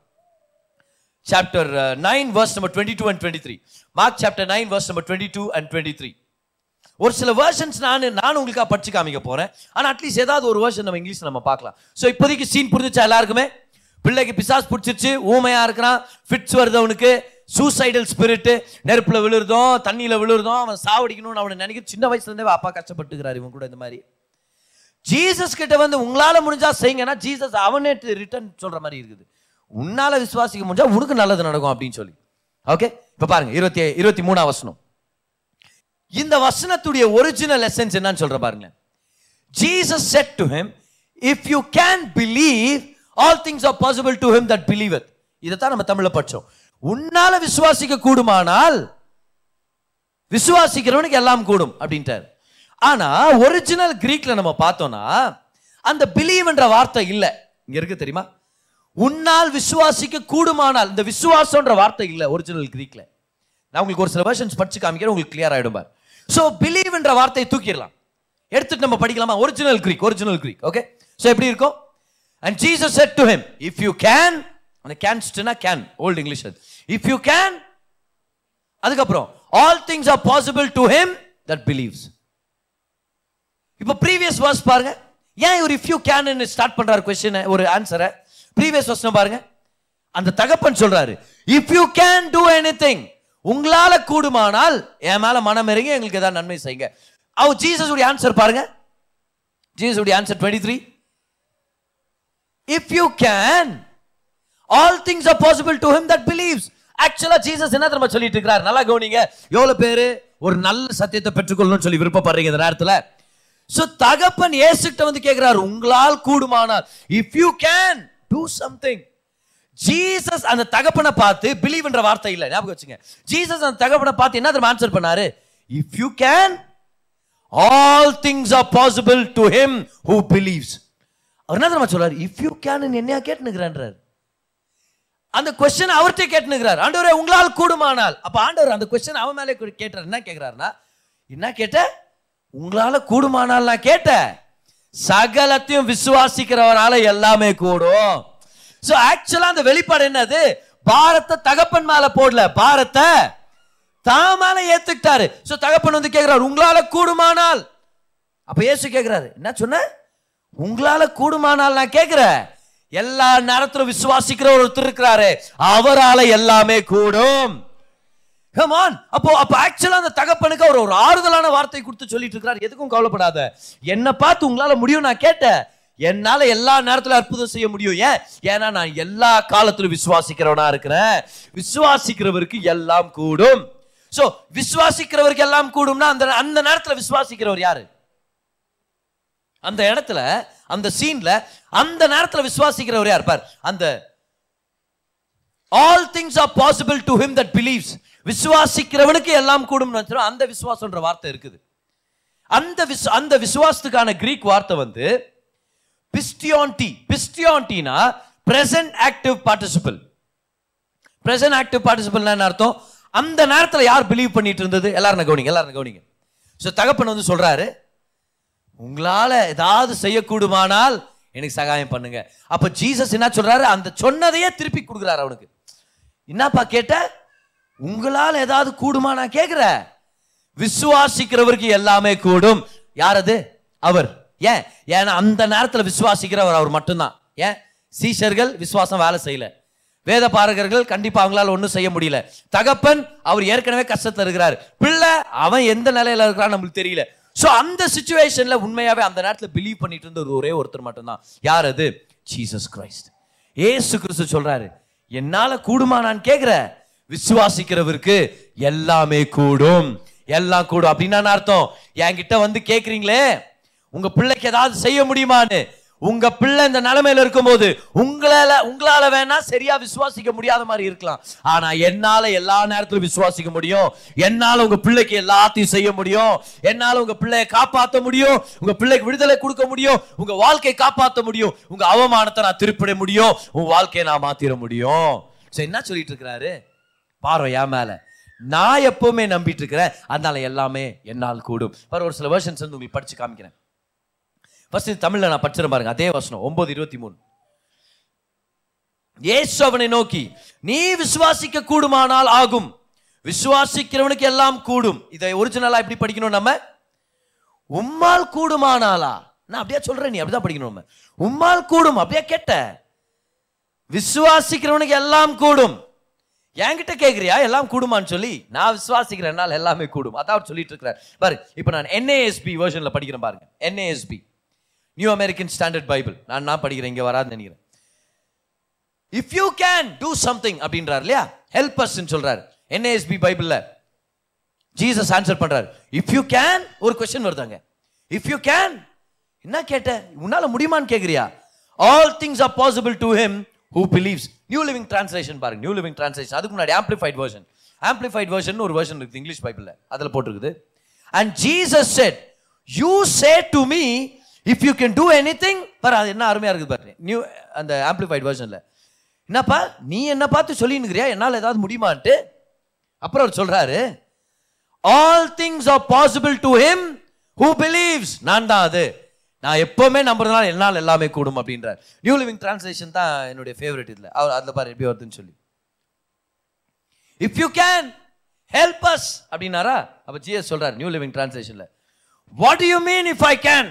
Chapter nine verse number twenty two and twenty three Mark chapter nine verse number twenty two and twenty three ஒரு சில வேர்ஷன்ஸ் நான் நான் உங்களுக்காக படிச்சு காமிக்க போறேன். ஆனால் அட்லீஸ்ட் ஏதாவது ஒரு வேர்ஷன் நம்ம இங்கிலீஷ் நம்ம பார்க்கலாம். ஸோ இப்போதைக்கு சீன் புரிஞ்சுச்சா எல்லாருக்குமே? பிள்ளைக்கு பிசாஸ் பிடிச்சிருச்சு ஊமையாக இருக்கிறான் ஃபிட்ஸ் வருது அவனுக்கு. சூசைடல் ஸ்பிரிட்டு நெருப்பில் விழுறதும் தண்ணியில் விழுறதும் அவன் சாவடிக்கணும்னு அவனை நினைக்க சின்ன வயசுலேருந்தே அப்பா கஷ்டப்பட்டுக்கிறாரு இவன் கூட இந்த மாதிரி. ஜீசஸ் கிட்ட வந்து உங்களால் முடிஞ்சால் செய்யுங்கன்னா ஜீசஸ் அவனே ரிட்டர்ன் சொல்கிற மாதிரி இருக்குது. உன்னால் விசுவாசிக்க முடிஞ்சால் உனக்கு நல்லது நடக்கும் அப்படின்னு சொல்லி. ஓகே இப்போ பாருங்க இருபத்தி இருபத்தி மூணாம் வசனம். இந்த வசனத்துடைய ஒரிஜினல் எசன்ஸ் என்னன்னு சொல்கிற பாருங்க Jesus said to him if you can believe all things are possible to him that believe இதைத்தான் நம்ம தமிழில் படித்தோம் உன்னால விசுவாசிக்க கூடுமானால் விசுவாசிக்கிறவனுக்கு எல்லாம் கூடும் அப்படின்ட்டார். ஆனா ஒரிஜினல் கிரீக்ல நம்ம பார்த்தோம்னா அந்த பிலீவ் என்ற வார்த்தை இல்லை. இங்க இருக்கு தெரியுமா? உன்னால் விசுவாசிக்க கூடுமானால் இந்த விசுவாசம்ன்ற வார்த்தை இல்லை ஒரிஜினல் கிரீக்ல நான் உங்களுக்கு ஒரு சில வெர்ஷன்ஸ் படிச்சு காமிக்கிறேன் உங்களுக்கு கிளியர் ஆயிடும் பார். ஸோ பிலீவ் என்ற வார்த்தையை தூக்கிடலாம். எடுத்துட்டு நம்ம படிக்கலாமா? Original Greek original Greek okay so எப்படி இருக்கும்? And Jesus said to him if you can அந்த கேன்ஸ்ட்னா கேன் ஓல்ட் இங்கிலீஷ் அது. இஃப் யூ கேன் அதுக்கப்புறம் all things are possible to him that believes இப்போ ப்ரீவியஸ் வாஸ் பாருங்க. ஏன் இவர் இஃப் யூ கேன் ஸ்டார்ட் பண்றாரு கொஸ்டின் ஒரு ஆன்சரை ப்ரீவியஸ் வசனம் பாருங்க. அந்த தகப்பன் சொல்றாரு if you can do anything உங்களால கூடுமானால் என் மேல மனம் இறங்கி எங்களுக்கு ஏதாவது நன்மை செய்யுங்க. அவர் ஜீசஸ் உடைய ஆன்சர் பாருங்க. ஜீசஸ் உடைய answer twenty three if you can all things are possible to him that believes ஆக்சுவலா ஜீசஸ் என்ன திரும்ப சொல்லிட்டு இருக்கிறார் நல்லா கவனிங்க. எவ்வளவு பேரு ஒரு நல்ல சத்தியத்தை பெற்றுக்கொள்ளணும்னு சொல்லி விருப்பப்படுறீங்க இந்த நேரத்தில்? ஸோ தகப்பன் ஏசுகிட்ட வந்து கேட்கிறார் உங்களால் கூடுமானால் if you can do something Jesus அந்த தகப்பனை பார்த்து பிலீவ் என்ற வார்த்தை இல்லை. ஞாபகம் வச்சுங்க. ஜீசஸ் அந்த தகப்பனை பார்த்து என்ன திரும்ப ஆன்சர் பண்ணாரு? If you can all things are possible to him who believes அவர் என்ன தெரியுமா சொல்றாரு இஃப் யூ கேன் என்னையா கேட்டுனுக்கிறான்றார் அந்த கொஸ்டின் அவர்கிட்ட கேட்டுனுக்கிறார் ஆண்டவரே உங்களால் கூடுமானால். அப்ப ஆண்டவர் அந்த கொஸ்டின் அவன் மேலே கேட்டார். என்ன கேட்கிறாருன்னா என்ன கேட்ட? உங்களால கூடுமானால் நான் கேட்டேன் சகலத்தையும் விசுவாசிக்கிறவரால எல்லாமே கூடும். சோ ஆக்சுவலா அந்த வெளிப்பாடு என்னது? பாரத்தை தகப்பன் மேல போடல. பாரத்தை தான் மேல ஏத்துக்கிட்டாரு. சோ தகப்பன் வந்து கேட்குறாரு உங்களால கூடுமானால். அப்ப இயேசு கேட்குறாரு என்ன சொன்ன? உங்களால கூடுமானால் நான் கேட்கிறேன் எல்லா நேரத்திலும் விசுவாசிக்கிற ஒருத்தர் இருக்கிறாரு. அவரால எல்லாமே கூடும். ஹமான் அப்போ அப்போ ஆக்சுவலா அந்த தகப்பனுக்கு அவர் ஒரு ஆறுதலான வார்த்தை கொடுத்து சொல்லிட்டு இருக்கிறார். எதுக்கும் கவலைப்படாத. என்னை பார்த்து உங்களால முடியும் நான் கேட்டேன். என்னால எல்லா நேரத்தில் அற்புதம் செய்ய முடியும். ஏன்? ஏன்னா நான் எல்லா காலத்திலும் விசுவாசிக்கிறவனா இருக்கிறேன். விசுவாசிக்கிறவருக்கு எல்லாம் கூடும். சோ விசுவாசிக்கிறவருக்கு எல்லாம் கூடும்னா அந்த அந்த நேரத்துல விசுவாசிக்கிறவர் யாரு? அந்த இடத்துல அந்த சீன்ல அந்த நேரத்தில் விசுவாசிக்கிறவர் யார்? பார் அந்த all things are possible to him that believes விசுவாசிக்கிறவனுக்கு எல்லாம் கூடும் அந்த விசுவாசம்ன்ற வார்த்தை இருக்குது. அந்த விஸ் அந்த விசுவாசத்துக்கான கிரீக் வார்த்தை வந்து பிஸ்டியான்டி பிஸ்டியான்டினா present active participle present active பார்ட்டிசிபிள்னா என்ன அர்த்தம்? அந்த நேரத்தில் யார் பிலீவ் பண்ணிட்டு இருந்தது? எல்லாரும் கவனிங்க எல்லாரும் கவனிங்க. ஸோ தகப்பன் வந்து சொல்றாரு உங்களால ஏதாவது செய்யக்கூடுமானால் எனக்கு சகாயம் பண்ணுங்க. அப்ப ஜீசஸ் என்ன சொல்றாரு? அந்த சொன்னதையே திருப்பி கொடுக்குறாரு அவனுக்கு. என்னப்பா கேட்ட? உங்களால் ஏதாவது கூடுமா நான் கேட்கிறேன் விசுவாசிக்கிறவருக்கு எல்லாமே கூடும். யார் அது? அவர். ஏன்? ஏன்னா அந்த நேரத்தில் விசுவாசிக்கிறவர் அவர் மட்டும்தான். ஏன்? சீஷர்கள் விசுவாசம் வேலை செய்யல. வேத பாரகர்கள் கண்டிப்பாக அவங்களால ஒன்றும் செய்ய முடியல. தகப்பன் அவர் ஏற்கனவே கஷ்டத்தை இருக்கிறார். பிள்ளை அவன் எந்த நிலையில் இருக்கிறான்னு நம்மளுக்கு தெரியல. ஸோ அந்த சுச்சுவேஷனில் உண்மையாகவே அந்த நேரத்தில் பிலீவ் பண்ணிட்டு இருந்த ஒரு ஒரே ஒருத்தர் மட்டும்தான். யார் அது? ஜீசஸ் கிரைஸ்ட் ஏசு கிறிஸ்து சொல்கிறாரு என்னால் கூடுமா நான் கேட்குறேன் விசுவாசிக்கிறவருக்கு எல்லாமே கூடும். எல்லாம் கூடும். அப்படின்னா அர்த்தம்? என்கிட்ட வந்து கேட்குறீங்களே உங்கள் பிள்ளைக்கு ஏதாவது செய்ய முடியுமான்னு? உங்க பிள்ளை இந்த நிலைமையில இருக்கும்போது உங்களால உங்களால வேணா சரியா விசுவாசிக்க முடியாத மாதிரி இருக்கலாம். ஆனா என்னால எல்லா நேரத்திலும் விசுவாசிக்க முடியும். என்னால உங்க பிள்ளைக்கு எல்லாத்தையும் செய்ய முடியும். என்னால உங்க பிள்ளைய காப்பாற்ற முடியும். உங்க பிள்ளைக்கு விடுதலை கொடுக்க முடியும். உங்க வாழ்க்கையை காப்பாத்த முடியும். உங்க அவமானத்தை நான் திருப்பிட முடியும். உங்க வாழ்க்கையை நான் மாத்திர முடியும். சரி என்ன சொல்லிட்டு இருக்கிறாரு? பாரு என் மேல. நான் எப்பவுமே நம்பிட்டு இருக்கிறேன். அதனால எல்லாமே என்னால் கூடும். பாரு ஒரு சில வேர்ஷன்ஸ் வந்து உங்களுக்கு படிச்சு காமிக்கிறேன். ஃபர்ஸ்ட் தமிழ்ல நான் படிச்சிட பாருங்க அதே வசனம் ஒன்பது இருபத்தி மூணு ஏசு அவனை நோக்கி நீ விசுவாசிக்க கூடுமானால் ஆகும். விசுவாசிக்கிறவனுக்கு எல்லாம் கூடும். இதை ஒரிஜினலா எப்படி படிக்கணும் நம்ம? உம்மால் கூடுமானாலா? நான் அப்படியே சொல்றேன் நீ அப்படிதான் படிக்கணும் நம்ம. உம்மால் கூடும். அப்படியே கேட்ட. விசுவாசிக்கிறவனுக்கு எல்லாம் கூடும். என்கிட்ட கேட்குறியா எல்லாம் கூடுமான்னு சொல்லி. நான் விசுவாசிக்கிறேன்னால எல்லாமே கூடும். அதான் அவர் சொல்லிட்டு இருக்கிறார். பாரு இப்போ நான் என்ஏஎஸ்பி வேர்ஷனில் படிக்கிறேன் பாருங்க. NASB New American Standard Bible நான் நான் படிக்கிறேன்? இங்கே வராது நினைக்கிறேன். If you can do something அப்படின்றார் இல்லையா? ஹெல்ப் அஸ்ன்னு சொல்றாரு. என்ஏஎஸ்பி பைபிள்ல ஜீசஸ் ஆன்சர் பண்றாரு. இஃப் யூ கேன் ஒரு கொஸ்டின் வருதாங்க இஃப் யூ கேன் என்ன கேட்ட? உன்னால முடியுமான்னு கேட்குறியா all things are possible to him who believes New Living Translation பாருங்க. நியூ லிவிங் டிரான்ஸ்லேஷன் அதுக்கு முன்னாடி ஆம்பிளிஃபைட் வேர்ஷன் ஆம்பிளிஃபைட் வேர்ஷன் ஒரு வேர்ஷன் இருக்குது இங்கிலீஷ் பைபிள்ல அதில் போட்டிருக்குது. And Jesus said you say to me if you can do anything பாரு அது என்ன அருமையாக இருக்குது பாரு. நியூ அந்த ஆம்பிளிஃபைட் வெர்ஷன்ல என்னப்பா நீ என்ன பார்த்து சொல்லினுக்கிறியா என்னால் ஏதாவது முடியுமான்ட்டு? அப்புறம் அவர் சொல்கிறாரு all things are possible to him who believes நான் தான் அது. நான் எப்போவுமே நம்புறதுனால என்னால் எல்லாமே கூடும் அப்படின்றார். நியூ லிவிங் டிரான்ஸ்லேஷன் தான் என்னுடைய ஃபேவரட் இதில். அவர் அதில் பாரு எப்படி வருதுன்னு சொல்லி. If you can help us அப்படின்னாரா? அப்போ ஜிஎஸ் சொல்கிறார் New Living டிரான்ஸ்லேஷனில் what you mean if I can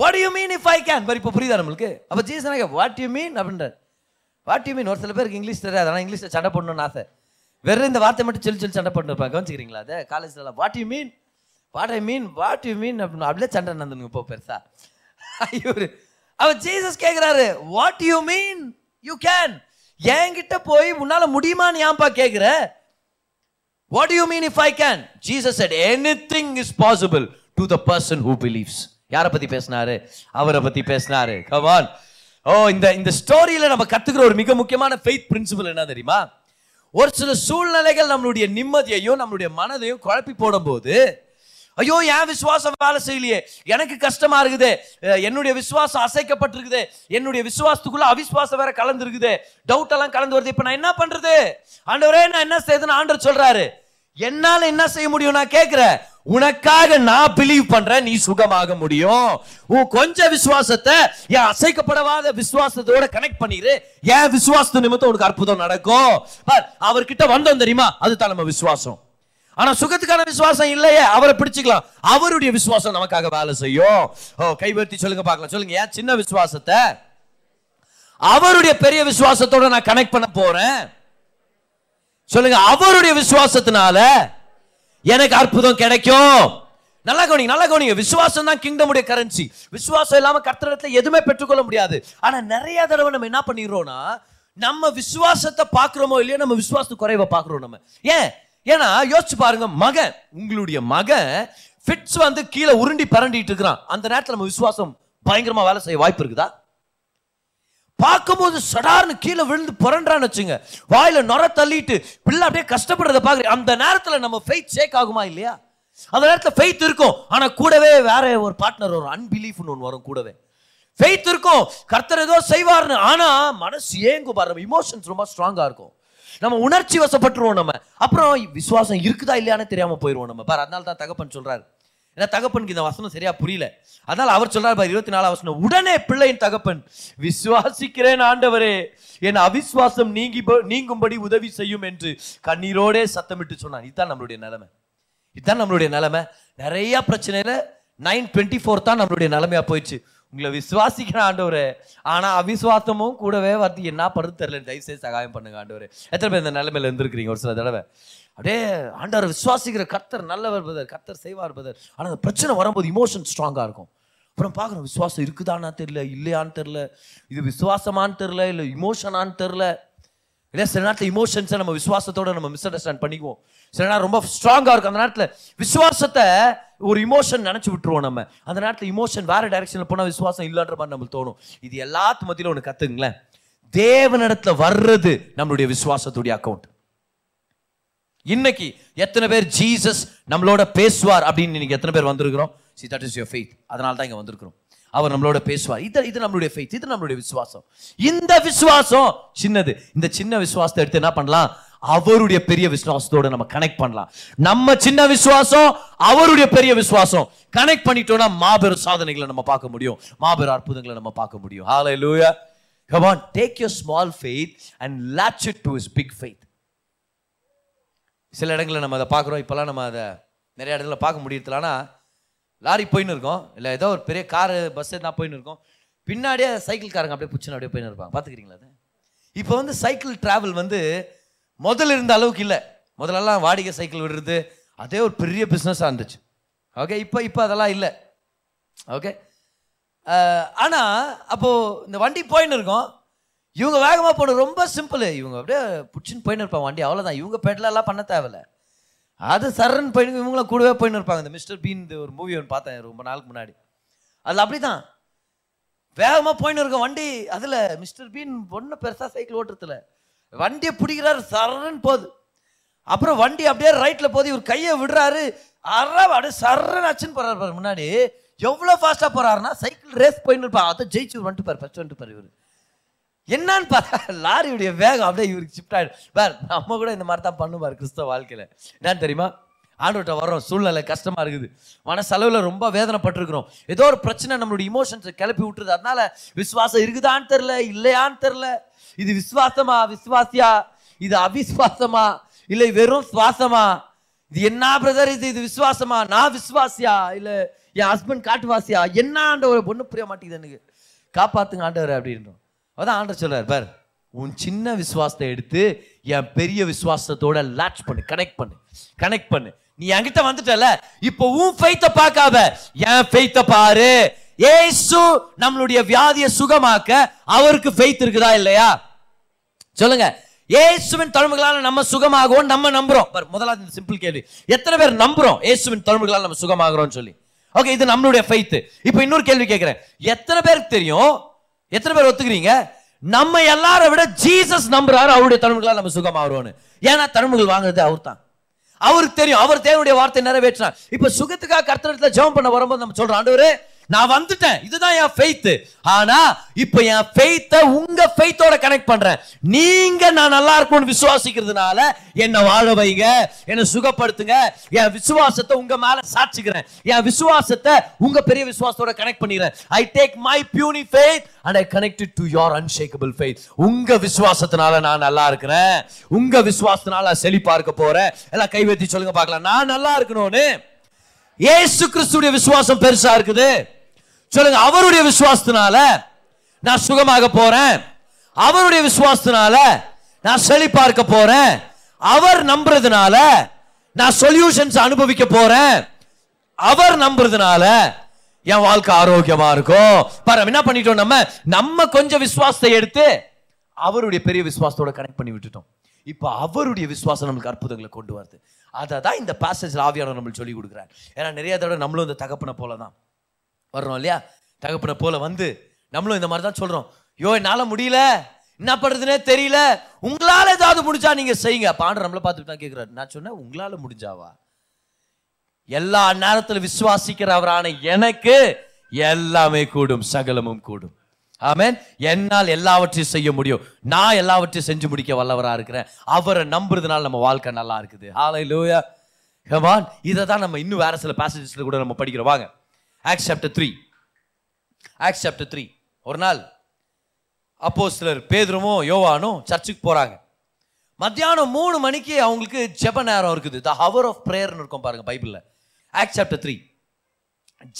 what you mean if I can பாரு இப்போ புரியுதா நம்மளுக்கு? அப்போ ஜீசனாக வாட் யூ மீன் அப்படின்றார். வாட் யூ மீன் ஒரு சில பேருக்கு இங்கிலீஷ் தெரியாது. ஆனால் இங்கிலீஷில் சண்டை போடணும்னு ஆசை. வெறும் இந்த வார்த்தை மட்டும் சொல்லி சொல்லி சண்டை போட்டு கவனிச்சிக்கிறீங்களா அதை? காலேஜில் what you mean what I mean what you mean அப்படின்னு அப்படியே சண்டை நடந்துங்க இப்போ பெருசா. ஐயோ அவர் ஜீசஸ் கேட்குறாரு what you mean you can என்கிட்ட போய் உன்னால முடியுமான்னு ஏன்பா கேட்குற what you mean if I can Jesus said anything is possible to the person who believes யாரை பத்தி பேசினாரு? அவரை பத்தி பேசினாரு. கமான் ஓ இந்த இந்த ஸ்டோரியில நம்ம கத்துக்கிற ஒரு மிக முக்கியமான ஃபெய்த் பிரின்சிபல் என்ன தெரியுமா? ஒரு சில சூழ்நிலைகள் நம்மளுடைய நிம்மதியையும் நம்மளுடைய மனதையும் குழப்பி போடும்போது ஐயோ என் விசுவாசம் வேலை செய்யலையே. எனக்கு கஷ்டமா இருக்குது. என்னுடைய விசுவாசம் அசைக்கப்பட்டிருக்குது. என்னுடைய விசுவாசத்துக்குள்ள அவிசுவாசம் வேற கலந்து இருக்குது டவுட் எல்லாம் கலந்து வருது. இப்ப நான் என்ன பண்றது? ஆண்டவரே நான் என்ன செய்யுதுன்னு ஆண்டவர் சொல்றாரு. என்னால என்ன செய்ய முடியும்? நான் கேட்கிறேன் உனக்காக நான் பிலீவ் பண்றேன். நீ சுகமாக முடியும். உன் கொஞ்ச விசுவாசத்தை என் அசைக்கப்படாத விசுவாசத்தோட கனெக்ட் பண்ணிரு. என் விசுவாசத்து நிமித்தம் உனக்கு அற்புதம் நடக்கும். பார், அவர்கிட்ட வந்தோம் தெரியுமா? அதுதான் நம்ம விசுவாசம். ஆனா சுகத்துக்கான விசுவாசம் இல்லையே. அவரை பிடிச்சுக்கலாம். அவருடைய விசுவாசம் நமக்காக வேலை செய்யும். ஓ கைவர்த்தி சொல்லுங்க பார்க்கலாம். சொல்லுங்க ஏன் சின்ன விசுவாசத்தை? அவருடைய பெரிய விசுவாசத்தோட நான் கனெக்ட் பண்ண போறேன். சொல்லுங்க அவருடைய விசுவாசத்தினால எனக்கு அற்புதம் கிடைக்கும். நல்லா கவனிங்க நல்லா கவனிங்க. விசுவாசம் தான் கிங்டமுடைய கரன்சி விசுவாசம் இல்லாம கர்த்தரத்துல எதுவுமே பெற்றுக்கொள்ள முடியாது. ஆனா நிறைய தடவை நம்ம என்ன பண்ணிடுறோம்னா நம்ம விசுவாசத்தை பாக்குறோமோ இல்லையோ நம்ம விசுவாசத்து குறைவை பாக்குறோம் நம்ம. ஏன்? ஏன்னா யோசிச்சு பாருங்க மகன் உங்களுடைய மகன் ஃபிட்ஸ் வந்து கீழே உருண்டி பரண்டிட்டு இருக்கிறான். அந்த நேரத்தில் நம்ம விசுவாசம் பயங்கரமா வேலை செய்ய வாய்ப்பு இருக்குதா? பார்க்கும்போது சடார்னு கீழே விழுந்து புரண்டான்னு வச்சுங்க. வாயில நுர தள்ளிட்டு பிள்ளை அப்படியே கஷ்டப்படுறத பார்க்குறேன் அந்த நேரத்துல நம்ம ஃபெய்த் ஷேக் ஆகுமா இல்லையா? அந்த நேரத்துல ஃபெய்த் இருக்கும். ஆனா கூடவே வேற ஒரு பார்ட்னர் வரும் அன்பிலீஃப்னு ஒன்று வரும் கூடவே. ஃபெய்த் இருக்கும். கர்த்தர் ஏதோ செய்வார்னு. ஆனா மனசு ஏங்கும் பாரு இமோஷன்ஸ் ரொம்ப ஸ்ட்ராங்கா இருக்கும். நம்ம உணர்ச்சி வசப்பட்டுருவோம் நம்ம. அப்புறம் விசுவாசம் இருக்குதா இல்லையான்னு தெரியாம போயிடுவோம் நம்ம. பாரு அதனால தான் தகப்பன் சொல்றாரு. ஏன்னா தகப்பனுக்கு இந்த வசனம் சரியா புரியல. அதனால அவர் சொல்றார் இருபத்தி நாலாம் வசனம் உடனே பிள்ளையின் தகப்பன் விசுவாசிக்கிறேன் ஆண்டவரே என் அவிஸ்வாசம் நீங்கி நீங்கும்படி உதவி செய்யும் என்று கண்ணீரோடே சத்தமிட்டு சொன்னான். இதுதான் நம்மளுடைய நிலைமை. இதுதான் நம்மளுடைய நிலைமை. நிறைய பிரச்சனையில நைன் டுவெண்ட்டி ஃபோர் தான் நம்மளுடைய நிலைமையா போயிடுச்சு. உங்களை விசுவாசிக்கிற ஆண்டவரே ஆனா அவிசுவாசமும் கூடவே வந்து என்ன படுத்து தெரியல. தயவு செய்து சகாயம் பண்ணுங்க ஆண்டவரே. எத்தனை பேர் இந்த நிலைமையில இருந்திருக்கிறீங்க? ஒரு சில தடவை. அப்படியே ஆண்டவர் விசுவாசிக்கிற கர்த்தர் நல்லவர் பதர் கர்த்தர் செய்வார் பதர் ஆனால் அந்த பிரச்சனை வரும்போது இமோஷன் ஸ்ட்ராங்காக இருக்கும். அப்புறம் பார்க்குறோம் விசுவாசம் இருக்குதான்னு தெரியல இல்லையான்னு தெரில இது விசுவாசமான்னு தெரில இல்லை இமோஷனான்னு தெரில இல்லை சில நேரத்தில் இமோஷன்ஸை நம்ம விசுவாசத்தோட நம்ம மிஸ் அண்டர்ஸ்டாண்ட் பண்ணிக்குவோம். சில நேரம் ரொம்ப ஸ்ட்ராங்காக இருக்கும். அந்த நேரத்தில் விசுவாசத்தை ஒரு இமோஷன் நினச்சி விட்டுருவோம் நம்ம. அந்த நேரத்தில் இமோஷன் வேறு டைரக்ஷனில் போனால் விசுவாசம் இல்லைன்ற மாதிரி நம்மளுக்கு தோணும். இது எல்லாத்து மத்தியிலும் ஒன்று கற்றுங்களேன் தேவனிடத்தில் வர்றது நம்மளுடைய விசுவாசத்துடைய அக்கௌண்ட் இன்னைக்கு எத்தனை பேர் ஜீசஸ் நம்மளோட பேசுவார் அப்படின்னு இன்னைக்கு எத்தனை பேர் வந்திருக்கிறோம்? See that is your faith அதனால தான் இங்க வந்திருக்கிறோம். அவர் நம்மளோட பேசுவார். இது இது நம்மளுடைய ஃபெய்த் இது நம்மளுடைய விசுவாசம். இந்த விசுவாசம் சின்னது. இந்த சின்ன விசுவாசத்தை எடுத்து என்ன பண்ணலாம்? அவருடைய பெரிய விசுவாசத்தோட நம்ம கனெக்ட் பண்ணலாம். நம்ம சின்ன விசுவாசம் அவருடைய பெரிய விசுவாசம். கனெக்ட் பண்ணிட்டோம்னா மாபெரும் சாதனைகளை நம்ம பார்க்க முடியும். மாபெரும் அற்புதங்களை நம்ம பார்க்க முடியும். Hallelujah on take your small faith and latch it to is big faith சில இடங்களில் நம்ம அதை பார்க்குறோம். இப்போல்லாம் நம்ம அதை நிறைய இடத்துல பார்க்க முடியறதில்ல. ஆனால் லாரி போயின்னு இருக்கோம். இல்லை ஏதோ ஒரு பெரிய காரு பஸ் தான் போயின்னு இருக்கோம். பின்னாடியே சைக்கிள் காரங்க அப்படியே பிடிச்சின்னு அப்படியே போயின்னு இருப்பாங்க. பார்த்துக்கிறீங்களா அது? இப்போ வந்து சைக்கிள் ட்ராவல் வந்து முதல்ல இருந்த அளவுக்கு இல்லை. முதல்லலாம் வாடகை சைக்கிள் விடுறது அதே ஒரு பெரிய பிஸ்னஸாக இருந்துச்சு. ஓகே இப்போ இப்போ அதெல்லாம் இல்லை. ஓகே ஆனால் அப்போது இந்த வண்டி போயின்னு இருக்கோம். இவங்க வேகமாக போன ரொம்ப சிம்பிள் இவங்க அப்படியே பிடிச்சின்னு போயின்னு இருப்பாங்க வண்டி அவ்வளோதான் இவங்க பெட்லெல்லாம் பண்ண தேவையில்ல. அது சரண் போயின்னு இவங்களும் கூடவே போயின்னு இருப்பாங்க. இந்த மிஸ்டர் பீன் ஒரு மூவி ஒன்று பார்த்தேன் ரொம்ப நாளுக்கு முன்னாடி. அதில் அப்படி தான் வேகமாக போயின்னு இருக்க வண்டி அதில் மிஸ்டர் பீன் ஒன்றும் பெருசாக சைக்கிள் ஓட்டுறதுல. வண்டியை பிடிக்கிறாரு சரன்னு போகுது அப்புறம் வண்டி அப்படியே ரைட்டில் போது இவர் கையை விடுறாரு. அறா அப்படியே சரன்னு அச்சுன்னு போறாரு பாரு முன்னாடி. எவ்வளோ ஃபாஸ்ட்டாக போகிறாருன்னா சைக்கிள் ரேஸ் போயின்னு இருப்பாங்க அதை ஜெயிச்சு வந்துட்டு பாரு ஃபஸ்ட் வந்துட்டு பாரு இவர். என்னன்னு பார்த்தா லாரியுடைய வேகம் அப்படியே இவருக்கு ஷிஃப்ட் ஆயிடும். வேறு நம்ம கூட இந்த மாதிரி தான் பண்ணுவார் கிறிஸ்தவ வாழ்க்கையில். என்னன்னு தெரியுமா? ஆண்டவர்கிட்ட வர்றோம் சூழ்நிலை கஷ்டமாக இருக்குது. மனசளவில் ரொம்ப வேதனைப்பட்டிருக்கிறோம். ஏதோ ஒரு பிரச்சனை நம்மளுடைய இமோஷன்ஸை கிளப்பி விட்டுருது. அதனால விசுவாசம் இருக்குதான்னு தெரில இல்லையான்னு தெரில இது விசுவாசமா விசுவாசியா? இது அவிஸ்வாசமா இல்லை வெறும் சுவாசமா? இது என்ன பிரதர் இது? இது விசுவாசமா? நான் விசுவாசியா? இல்லை என் ஹஸ்பண்ட் காட்டுவாசியா? என்ன ஆண்டவர் ஒன்றும் புரிய மாட்டேங்குது எனக்கு. காப்பாற்றுங்க ஆண்டவர் அப்படின்றோம். அதான் ஆண்டர் சொல்றாரு பார் உன் சின்ன விசுவாசத்தை எடுத்து என் பெரிய விசுவாசத்தோட லாட்ச் பண்ணு கனெக்ட் பண்ணு கனெக்ட் பண்ணு. நீ என்கிட்ட வந்துட்டல இப்போ உன் ஃபெய்த்த பார்க்காத என் ஃபெய்த்த பாரு. ஏசு நம்மளுடைய வியாதியை சுகமாக்க அவருக்கு ஃபெய்த் இருக்குதா இல்லையா? சொல்லுங்க. ஏசுவின் தழும்புகளால நம்ம சுகமாகவும் நம்ம நம்புறோம். முதலாவது இந்த சிம்பிள் கேள்வி. எத்தனை பேர் நம்புறோம் ஏசுவின் தழும்புகளால நம்ம சுகமாகுறோம்னு சொல்லி? ஓகே இது நம்மளுடைய ஃபைத்து இப்போ இன்னொரு கேள்வி கேட்குறேன். எத்தனை பேருக்கு தெரியும் எத்தனை பேர் ஒத்துக்கிறீங்க? நம்ம எல்லாரை விட ஜீசஸ் நம்புறாரு அவருடைய தழும்புகளால் நம்ம சுகமாகுறோம்னு ஏன்னா தழும்புகள் வாங்குறது அவர் தான் அவருக்கு தெரியும். அவர் தேவனுடைய வார்த்தை நிறைவேற்றினார். இப்ப சுகத்துக்காக கர்த்தனத்தில் ஜெபம் பண்ண வரும்போது நம்ம சொல்றோம் ஆண்டவரே நான் வந்துட்டேன். இதுதான் என் ஃபெய்த் ஆனா இப்போ என் ஃபெய்த்தை உங்க ஃபெய்த்தோட கனெக்ட் பண்றேன். நீங்க நான் நல்லா இருக்கணும்னு விசுவாசிக்கிறதுனால என்ன வாழ வைங்க. என்ன சுகப்படுத்துங்க. என் விசுவாசத்தை உங்க மேல சாட்சிக்கிறேன். என் விசுவாசத்தை உங்க பெரிய விசுவாசத்தோட கனெக்ட் பண்ணிக்கிறேன். I take my puny faith and I connected to your unshakable faith உங்க விசுவாசத்தினால நான் நல்லா இருக்கிறேன். உங்க விசுவாசத்தினால செழிப்பா இருக்க போறேன். எல்லாம் கை சொல்லுங்க பார்க்கலாம். நான் நல்லா இருக்கணும்னு. ஏசு கிறிஸ்துடைய விசுவாசம் பெருசா இருக்குது. சொல்லுங்க அவருடைய விசுவாசத்தினால நான் சுகமாக போறேன். அவருடைய விசுவாசத்தினால நான் செழி பார்க்க போறேன். அவர் நம்புறதுனால நான் சொல்யூஷன்ஸ் அனுபவிக்க போறேன். அவர் நம்புறதுனால என் வாழ்க்கை ஆரோக்கியமா இருக்கும். பாரு என்ன பண்ணிட்டோம்? நம்ம நம்ம கொஞ்சம் விசுவாசத்தை எடுத்து அவருடைய பெரிய விசுவாசத்தோட கனெக்ட் பண்ணி விட்டுட்டோம். இப்போ அவருடைய விசுவாசம் நம்மளுக்கு அற்புதங்களை கொண்டு வருது. அதை தான் இந்த பேசேஜ் ஆவியானவர் நம்மளுக்கு சொல்லி கொடுக்குறாரு. ஏன்னா நிறைய தடவை நம்மளும் இந்த தகப்பனை போல தான் வர்றோம் இல்லையா? தகப்பனை போல வந்து நம்மளும் இந்த மாதிரி தான் சொல்றோம். யோ என்னால் முடியல. என்ன பண்றதுனே தெரியல. உங்களால ஏதாவது முடிஞ்சா நீங்க செய்யுங்க. பாண்டர் நம்மள பார்த்துட்டு தான் கேட்கிறாரு நான் சொன்னேன் உங்களால முடிஞ்சாவா? எல்லா நேரத்தில் விசுவாசிக்கிறவரான எனக்கு எல்லாமே கூடும் சகலமும் கூடும். ஆமேன். என்னால் எல்லாவற்றையும் செய்ய முடியும். நான் எல்லாவற்றையும் செஞ்சு முடிக்க வல்லவராக இருக்கிறேன். அவரை நம்புறதுனால நம்ம வாழ்க்கை நல்லா இருக்குது. ஹalleluya கமான் இதை தான் நம்ம இன்னும் வேற சில பேசேஜஸ்ல கூட நம்ம படிக்கிறோம். வாங்க. Acts chapter three Acts chapter three ஒரு நாள் அப்போ சிலர் பேதுருவும் யோவானும் சர்ச்சுக்கு போகிறாங்க மத்தியானம் மூணு மணிக்கு அவங்களுக்கு ஜெப நேரம் இருக்குது. த ஹவர் ஆஃப் ப்ரேயர்னு இருக்கும் பாருங்க பைபிளில். ஆக்ட் சாப்டர் த்ரீ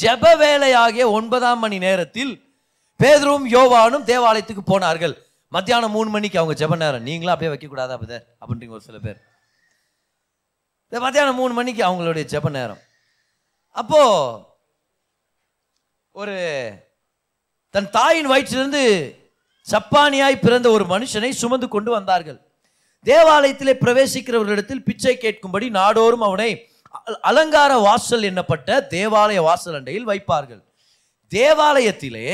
ஜெப வேலையாகிய ஒன்பதாம் மணி நேரத்தில் பேதுருவும் யோவானும் தேவாலயத்துக்கு போனார்கள். மத்தியானம் மூணு மணிக்கு அவங்க ஜெப நேரம். நீங்களும் அப்படியே வைக்கக்கூடாதா கூடாதா அப்படின்றீங்க ஒரு சில பேர். இந்த மத்தியானம் மூணு மணிக்கு அவங்களுடைய ஜெப நேரம். அப்போ ஒரு தன் தாயின் வயிற்றிலிருந்து சப்பானியாய் பிறந்த ஒரு மனுஷனை சுமந்து கொண்டு வந்தார்கள். தேவாலயத்திலே பிரவேசிக்கிறவர்களிடத்தில் பிச்சை கேட்கும்படி நாடோறும் அவனை அலங்கார வாசல் என்னப்பட்ட தேவாலய வாசல் அண்டையில் வைப்பார்கள். தேவாலயத்திலே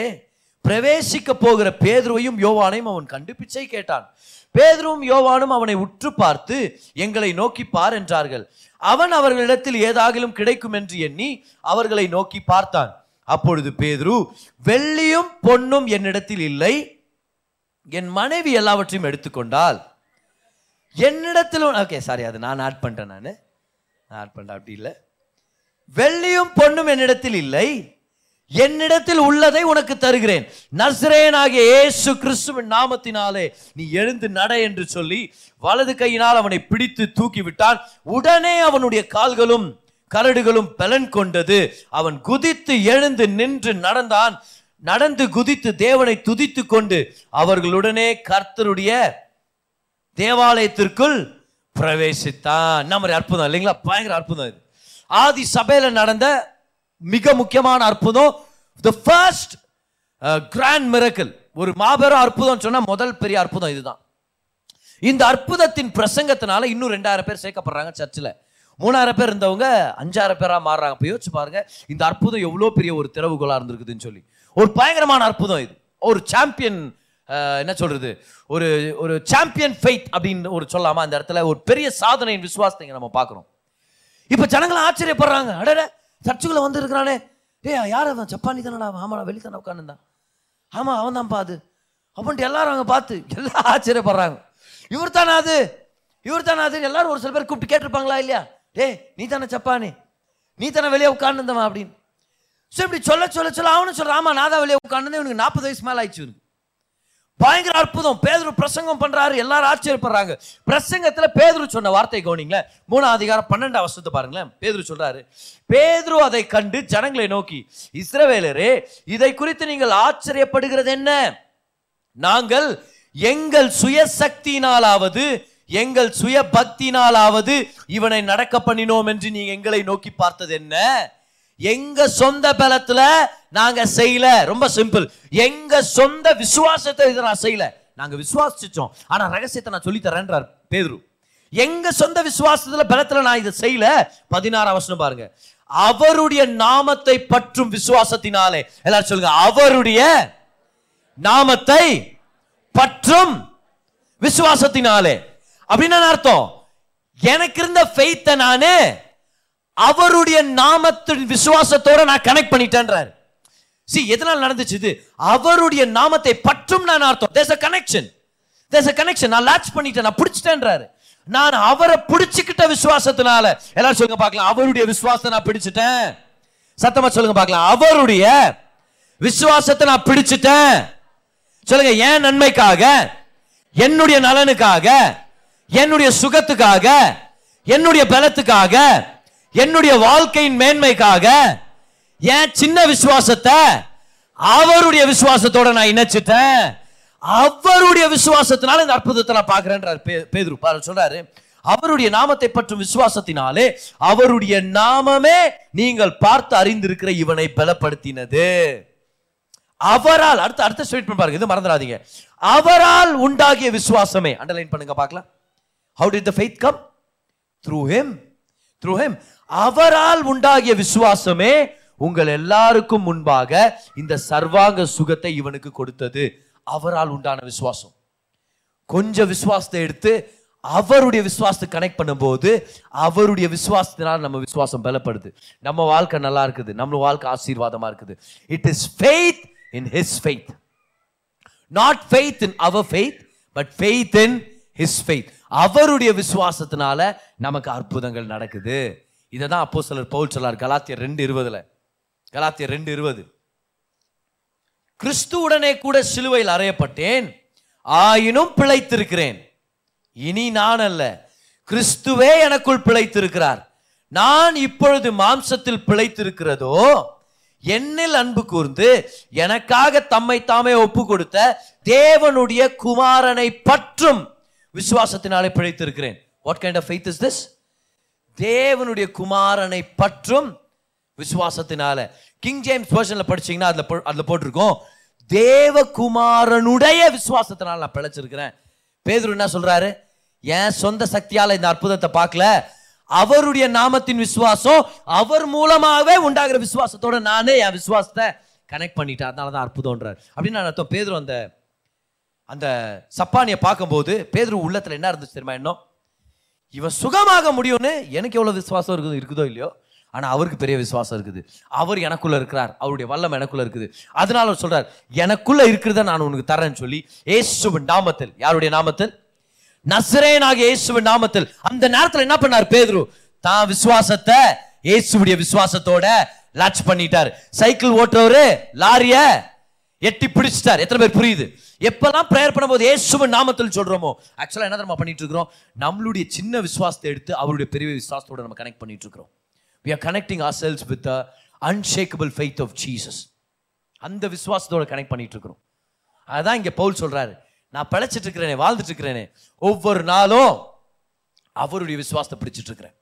பிரவேசிக்க போகிற பேதுருவையும் யோவானையும் அவன் கண்டு பிச்சை கேட்டான். பேதுருவும் யோவானும் அவனை உற்று பார்த்து எங்களை நோக்கி பார் என்றார்கள். அவன் அவர்களிடத்தில் ஏதாகிலும் கிடைக்கும் என்று எண்ணி அவர்களை நோக்கி பார்த்தான். அப்பொழுது பேதுரு வெள்ளியும் பொன்னும் என்னிடத்தில் இல்லை. என் மனைவி எல்லாவற்றையும் எடுத்துக்கொண்டால் என்னிடத்தில் ஓகே சாரி அது நான் ஆட் பண்ணிட்டேன் நான். நான் ஆட் பண்ணுறேன் அப்படி இல்லை. வெள்ளியும் பொண்ணும் என்னிடத்தில் இல்லை. என்னிடத்தில் உள்ளதை உனக்கு தருகிறேன். நஸ்ரேனாகிய இயேசு கிறிஸ்துவின் நாமத்தினாலே நீ எழுந்து நட என்று சொல்லி வலது கையினால் அவனை பிடித்து தூக்கி விட்டான் உடனே அவனுடைய கால்களும் கரடுகளும் பலன் கொண்டது. அவன் குதித்து எழுந்து நின்று நடந்தான். நடந்து குதித்து தேவனை துதித்து கொண்டு அவர்களுடனே கர்த்தருடைய தேவாலயத்திற்குள் பிரவேசித்தான். நம்ம அற்புதம் இல்லைங்களா? பயங்கர அற்புதம் இது. ஆதி சபையில நடந்த மிக முக்கியமான அற்புதம் த ஃபர்ஸ்ட் கிராண்ட் மிரக்கல் ஒரு மாபெரும் அற்புதம் சொன்னா முதல் பெரிய அற்புதம் இதுதான். இந்த அற்புதத்தின் பிரசங்கத்தினால இன்னும் ரெண்டாயிரம் பேர் சேர்க்கப்படுறாங்க சர்ச்சில் மூணாயிரம் பேர் இருந்தவங்க அஞ்சாயிரம் பேராக மாறுறாங்க. இப்போ யோசிச்சு பாருங்க இந்த அற்புதம் எவ்வளோ பெரிய ஒரு திறவுகோலாக இருந்திருக்குதுன்னு சொல்லி. ஒரு பயங்கரமான அற்புதம் இது. ஒரு சாம்பியன் என்ன சொல்றது? ஒரு ஒரு சாம்பியன் ஃபெய்த் அப்படின்னு ஒரு சொல்லாமா அந்த இடத்துல ஒரு பெரிய சாதனையின் விசுவாசத்தைங்க நம்ம பார்க்குறோம். இப்போ ஜனங்களாம் ஆச்சரியப்படுறாங்க. அடட சர்ச்சுக்குள்ள வந்துருக்கிறானே. ஏ டேய் யார் அவன்? ஜப்பானி தானடா ஆமாடா வெளி தானே உட்காந்துருந்தான் ஆமாம் அவன் தான் பாது அப்படின்ட்டு எல்லாரும் அங்க பார்த்து எல்லாம் ஆச்சரியப்படுறாங்க. இவர் தானே அது? இவர் தானே அது எல்லாரும் ஒரு சில பேர் கூப்பிட்டு கேட்டிருப்பாங்களா இல்லையா? டேய் நீ தானே ஜப்பானி? நீ தானே வெளியே உட்காந்துருந்தவன் அப்படின்னு. ஸோ இப்படி சொல்ல சொல்ல சொல்ல அவனு சொல்றான் ஆமாம் நான் தான் வெளியே உட்காந்து இவனுக்கு நாற்பது வயசு மேலே ஆயிடுச்சு பயங்கர அற்புதம். பேதுரு பிரசங்கம் பண்றாரு. எல்லாரும் ஆச்சரியப்படுறாங்க. பிரசங்கத்துல பேதுரு சொன்ன வார்த்தை கவனிங்களேன். மூணாம் அதிகாரம் பன்னெண்டாம் வருஷத்தை பாருங்களேன். பேதுரு சொல்றாரு பேதுரு அதை கண்டு ஜனங்களை நோக்கி இஸ்ரவேலரே இதை குறித்து நீங்கள் ஆச்சரியப்படுகிறது என்ன? நாங்கள் எங்கள் சுயசக்தியினாலாவது எங்கள் சுய பக்தினாலாவது இவனை நடக்க பண்ணினோம் என்று நீங்க எங்களை நோக்கி பார்த்தது என்ன? எங்க சொந்த பலத்துல நாங்க செய்யல. ரொம்ப சிம்பிள் எங்க சொந்த விசுவாசத்தை இதை நான் செய்யல. நாங்க விசுவாசிச்சோம். ஆனா ரகசியத்தை நான் சொல்லி தரேன்றார் பேதுரு. எங்க சொந்த விசுவாசத்துல பலத்துல நான் இதை செய்யல? பதினாறாம் அவசரம் பாருங்க. அவருடைய நாமத்தை பற்றும் விசுவாசத்தினாலே. எல்லாரும் சொல்லுங்க அவருடைய நாமத்தை பற்றும் விசுவாசத்தினாலே. அப்படின்னு அர்த்தம்? எனக்கு இருந்த ஃபெய்த்தை நான் அவருடைய நாமத்தின் விசுவாசத்தோட நான் கனெக்ட் பண்ணிட்டேன்றாரு. சி எதனால் நடந்துச்சு இது? அவருடைய நாமத்தை பற்றும் நான் அர்த்தம்? There's a connection there's a connection நான் லாச் பண்ணிட்டேன் நான் பிடிச்சிட்டேன்றாரு. நான் அவரை பிடிச்சிக்கிட்ட விசுவாசத்தினால எல்லாரும் சொல்லுங்க பார்க்கலாம். அவருடைய விசுவாசத்தை நான் பிடிச்சிட்டேன். சத்தமா சொல்லுங்க பார்க்கலாம். அவருடைய விசுவாசத்தை நான் பிடிச்சிட்டேன். சொல்லுங்க ஏன் நன்மைக்காக என்னுடைய நலனுக்காக என்னுடைய சுகத்துக்காக என்னுடைய பலத்துக்காக என்னுடைய வாழ்க்கையின் மேன்மைக்காக என் சின்ன விசுவாசத்தை அவருடைய விசுவாசத்தோட நான் இணைச்சிட்டேன். அவருடைய விசுவாசத்தினால இந்த அற்புதத்தை நான் பார்க்கிறேன்றார் பே- பேதுரு. பாரு சொல்றாரு. அவருடைய நாமத்தை பற்றும் விசுவாசத்தினாலே அவருடைய நாமமே நீங்கள் பார்த்து அறிந்திருக்கிற இவனை பலப்படுத்தினது. அவரால் அடுத்த அடுத்த ஸ்டேட்மெண்ட் பாருங்க இது மறந்துடாதீங்க. அவரால் உண்டாகிய விசுவாசமே. அண்டர்லைன் பண்ணுங்க பார்க்கலாம். How did the faith come through him through him அவரால் உண்டாகிய விசுவாசமே உங்கள் எல்லாருக்கும் முன்பாக இந்த சர்வாங்க சுகத்தை இவனுக்கு கொடுத்தது. அவரால் உண்டான விசுவாசம். கொஞ்சம் விசுவாசத்தை எடுத்து அவருடைய விசுவாசத்தை கனெக்ட் பண்ணும்போது அவருடைய விசுவாசத்தினால் நம்ம விசுவாசம் பலப்படுது. நம்ம வாழ்க்கை நல்லா இருக்குது. நம்ம வாழ்க்கை ஆசீர்வாதமா இருக்குது. It is faith in his faith not faith in our faith but faith in his faith அவருடைய விசுவாசத்தினால நமக்கு அற்புதங்கள் நடக்குது. இதை தான் அப்போ சிலர் பவுல் சொல்லார் கலாத்தியர் ரெண்டு இருபதுல. கலாத்தியர் ரெண்டு இருபது. கிறிஸ்துவுடனே கூட சிலுவையில் அறையப்பட்டேன் ஆயினும் பிழைத்திருக்கிறேன். இனி நான் அல்ல கிறிஸ்துவே எனக்குள் பிழைத்திருக்கிறார். நான் இப்பொழுது மாம்சத்தில் பிழைத்திருக்கிறதோ என்னில் அன்பு கூர்ந்து எனக்காக தம்மை தாமே ஒப்பு கொடுத்த தேவனுடைய குமாரனை பற்றும் விசுவாசத்தினாலே பிழைத்திருக்கிறேன். What kind of faith is this தேவனுடைய குமாரனை பற்றும் விசுவாசத்தினால. கிங் ஜேம்ஸ் வெர்ஷன்ல படிச்சீங்கன்னா அதுல போ- அதுல போட்டிருக்கோம். தேவகுமாரனுடைய விசுவாசத்தினால நான் பிழைச்சிருக்கிறேன். பேதுரு என்ன சொல்றாரு? என் சொந்த சக்தியால இந்த அற்புதத்தை பார்க்கல. அவருடைய நாமத்தின் விசுவாசம் அவர் மூலமாகவே உண்டாகிற விசுவாசத்தோட நானே என் விசுவாசத்தை கனெக்ட் பண்ணிட்டேன். அதனால தான் அற்புதம்ன்றார். அப்படின்னு நான் அர்த்தம். பேதுரு அந்த அந்த சப்பானியை பார்க்கும்போது பேதுரு உள்ளத்தில் என்ன இருந்துச்சு தெரியுமா இன்னும்? இவன் சுகமாக முடியும்னு எனக்கு எவ்வளோ விசுவாசம் இருக்குது இருக்குதோ இல்லையோ? ஆனால் அவருக்கு பெரிய விசுவாசம் இருக்குது. அவர் எனக்குள்ளே இருக்கிறார். அவருடைய வல்லம் எனக்குள்ளே இருக்குது. அதனால அவர் சொல்கிறார் எனக்குள்ளே இருக்கிறத நான் உனக்கு தரேன்னு சொல்லி ஏசுவின் நாமத்தில். யாருடைய நாமத்தில்? நசரேனாகிய இயேசுவின் நாமத்தில். அந்த நேரத்தில் என்ன பண்ணார் பேதுரு? தான் விசுவாசத்தை இயேசுடைய விசுவாசத்தோட லாச் பண்ணிட்டார். சைக்கிள் ஓட்டுறவரு லாரிய எட்டி பிடிச்சிட்டார். எத்தனை பேர் புரியுது? எப்பெல்லாம் ப்ரேயர் பண்ணும்போது இயேசுவின் நாமத்தில் சொல்றோமோ ஆக்சுவலாக என்ன நம்ம பண்ணிட்டு இருக்கிறோம்? நம்மளுடைய சின்ன விசுவாசத்தை எடுத்து அவருடைய பெரிய விசுவாசத்தோட நம்ம கனெக்ட் பண்ணிட்டு இருக்கிறோம். We are connecting ourselves with unshakable faith of Jesus அந்த விசுவாசத்தோட கனெக்ட் பண்ணிட்டு இருக்கிறோம். அதான் இங்கே பவுல் சொல்றாரு. நான் பிழைச்சிட்டு இருக்கிறேனே வாழ்ந்துட்டு இருக்கிறேனே ஒவ்வொரு நாளும் அவருடைய விசுவாசத்தை பிடிச்சிட்டு இருக்கிறேன்.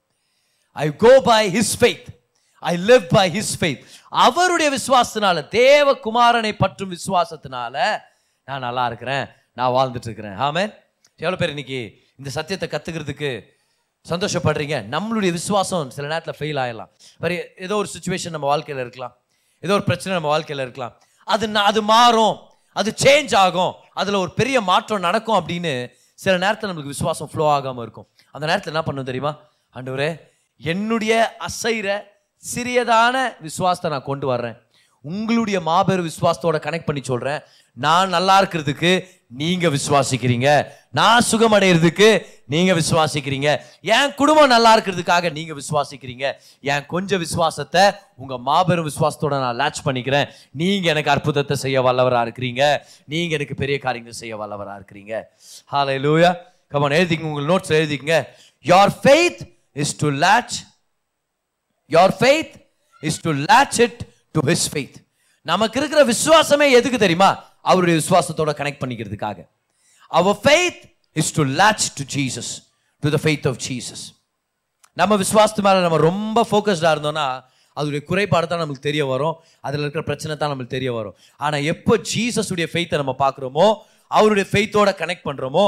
I go by his faith I live by his faith அவருடைய விசுவாசத்தினால தேவகுமாரனை பற்றும் விசுவாசத்தினால நான் நல்லா இருக்கிறேன். நான் வாழ்ந்துட்டு இருக்கிறேன். ஆமே எவ்வளோ பேர் இன்னைக்கு இந்த சத்தியத்தை கற்றுக்கிறதுக்கு சந்தோஷப்படுறீங்க? நம்மளுடைய விசுவாசம் சில நேரத்தில் ஃபெயில் ஆகிடலாம் வேறு ஏதோ ஒரு சுச்சுவேஷன் நம்ம வாழ்க்கையில் இருக்கலாம். ஏதோ ஒரு பிரச்சனை நம்ம வாழ்க்கையில் இருக்கலாம். அது அது மாறும். அது சேஞ்ச் ஆகும். அதில் ஒரு பெரிய மாற்றம் நடக்கும் அப்படின்னு சில நேரத்தில் நம்மளுக்கு விசுவாசம் ஃப்ளோ ஆகாமல் இருக்கும். அந்த நேரத்தில் என்ன பண்ணும் தெரியுமா? ஆண்டவரே என்னுடைய அசைகிற சிறியதான விசுவாசத்தை நான் கொண்டு வர்றேன். உங்களுடைய மாபெரும் விசுவாசத்தோட கனெக்ட் பண்ணி சொல்றேன். நான் நல்லா இருக்கிறதுக்கு நீங்க விசுவாசிக்கிறீங்க. நான் சுகமடைகிறதுக்கு நீங்க விசுவாசிக்கிறீங்க. என் குடும்பம் நல்லா இருக்கிறதுக்காக நீங்க விசுவாசிக்கிறீங்க. என் கொஞ்சம் விசுவாசத்தை உங்க மாபெரும் விசுவாசத்தோட நான் லாட்ச் பண்ணிக்கிறேன். நீங்க எனக்கு அற்புதத்தை செய்ய வல்லவரா இருக்கிறீங்க. நீங்க எனக்கு பெரிய காரியங்கள் செய்ய வல்லவரா இருக்கிறீங்க. ஹாலை லூயா கமான் எழுதிக்கங்க. உங்கள் notes எழுதிக்கங்க. Your faith is to latch your faith is to latch it to his faith நமக்கு இருக்கிற விசுவாசமே எதுக்கு தெரியுமா? அவருடைய விசுவாசத்தோட connect பண்ணிக்கிறதுக்காக. Our faith is to latch to Jesus to the faith of Jesus நம்ம விசுவாசத்து மேலே நம்ம ரொம்ப ஃபோக்கஸ்டாக இருந்தோம்னா அதோடைய குறைபாடு தான் நமக்கு தெரிய வரும். அதில் இருக்கிற பிரச்சனை தான் நமக்கு தெரிய வரும். ஆனால் எப்போ ஜீசஸுடைய ஃபெய்த்தை நம்ம பார்க்குறோமோ அவருடைய ஃபெய்த்தோட கனெக்ட் பண்ணுறோமோ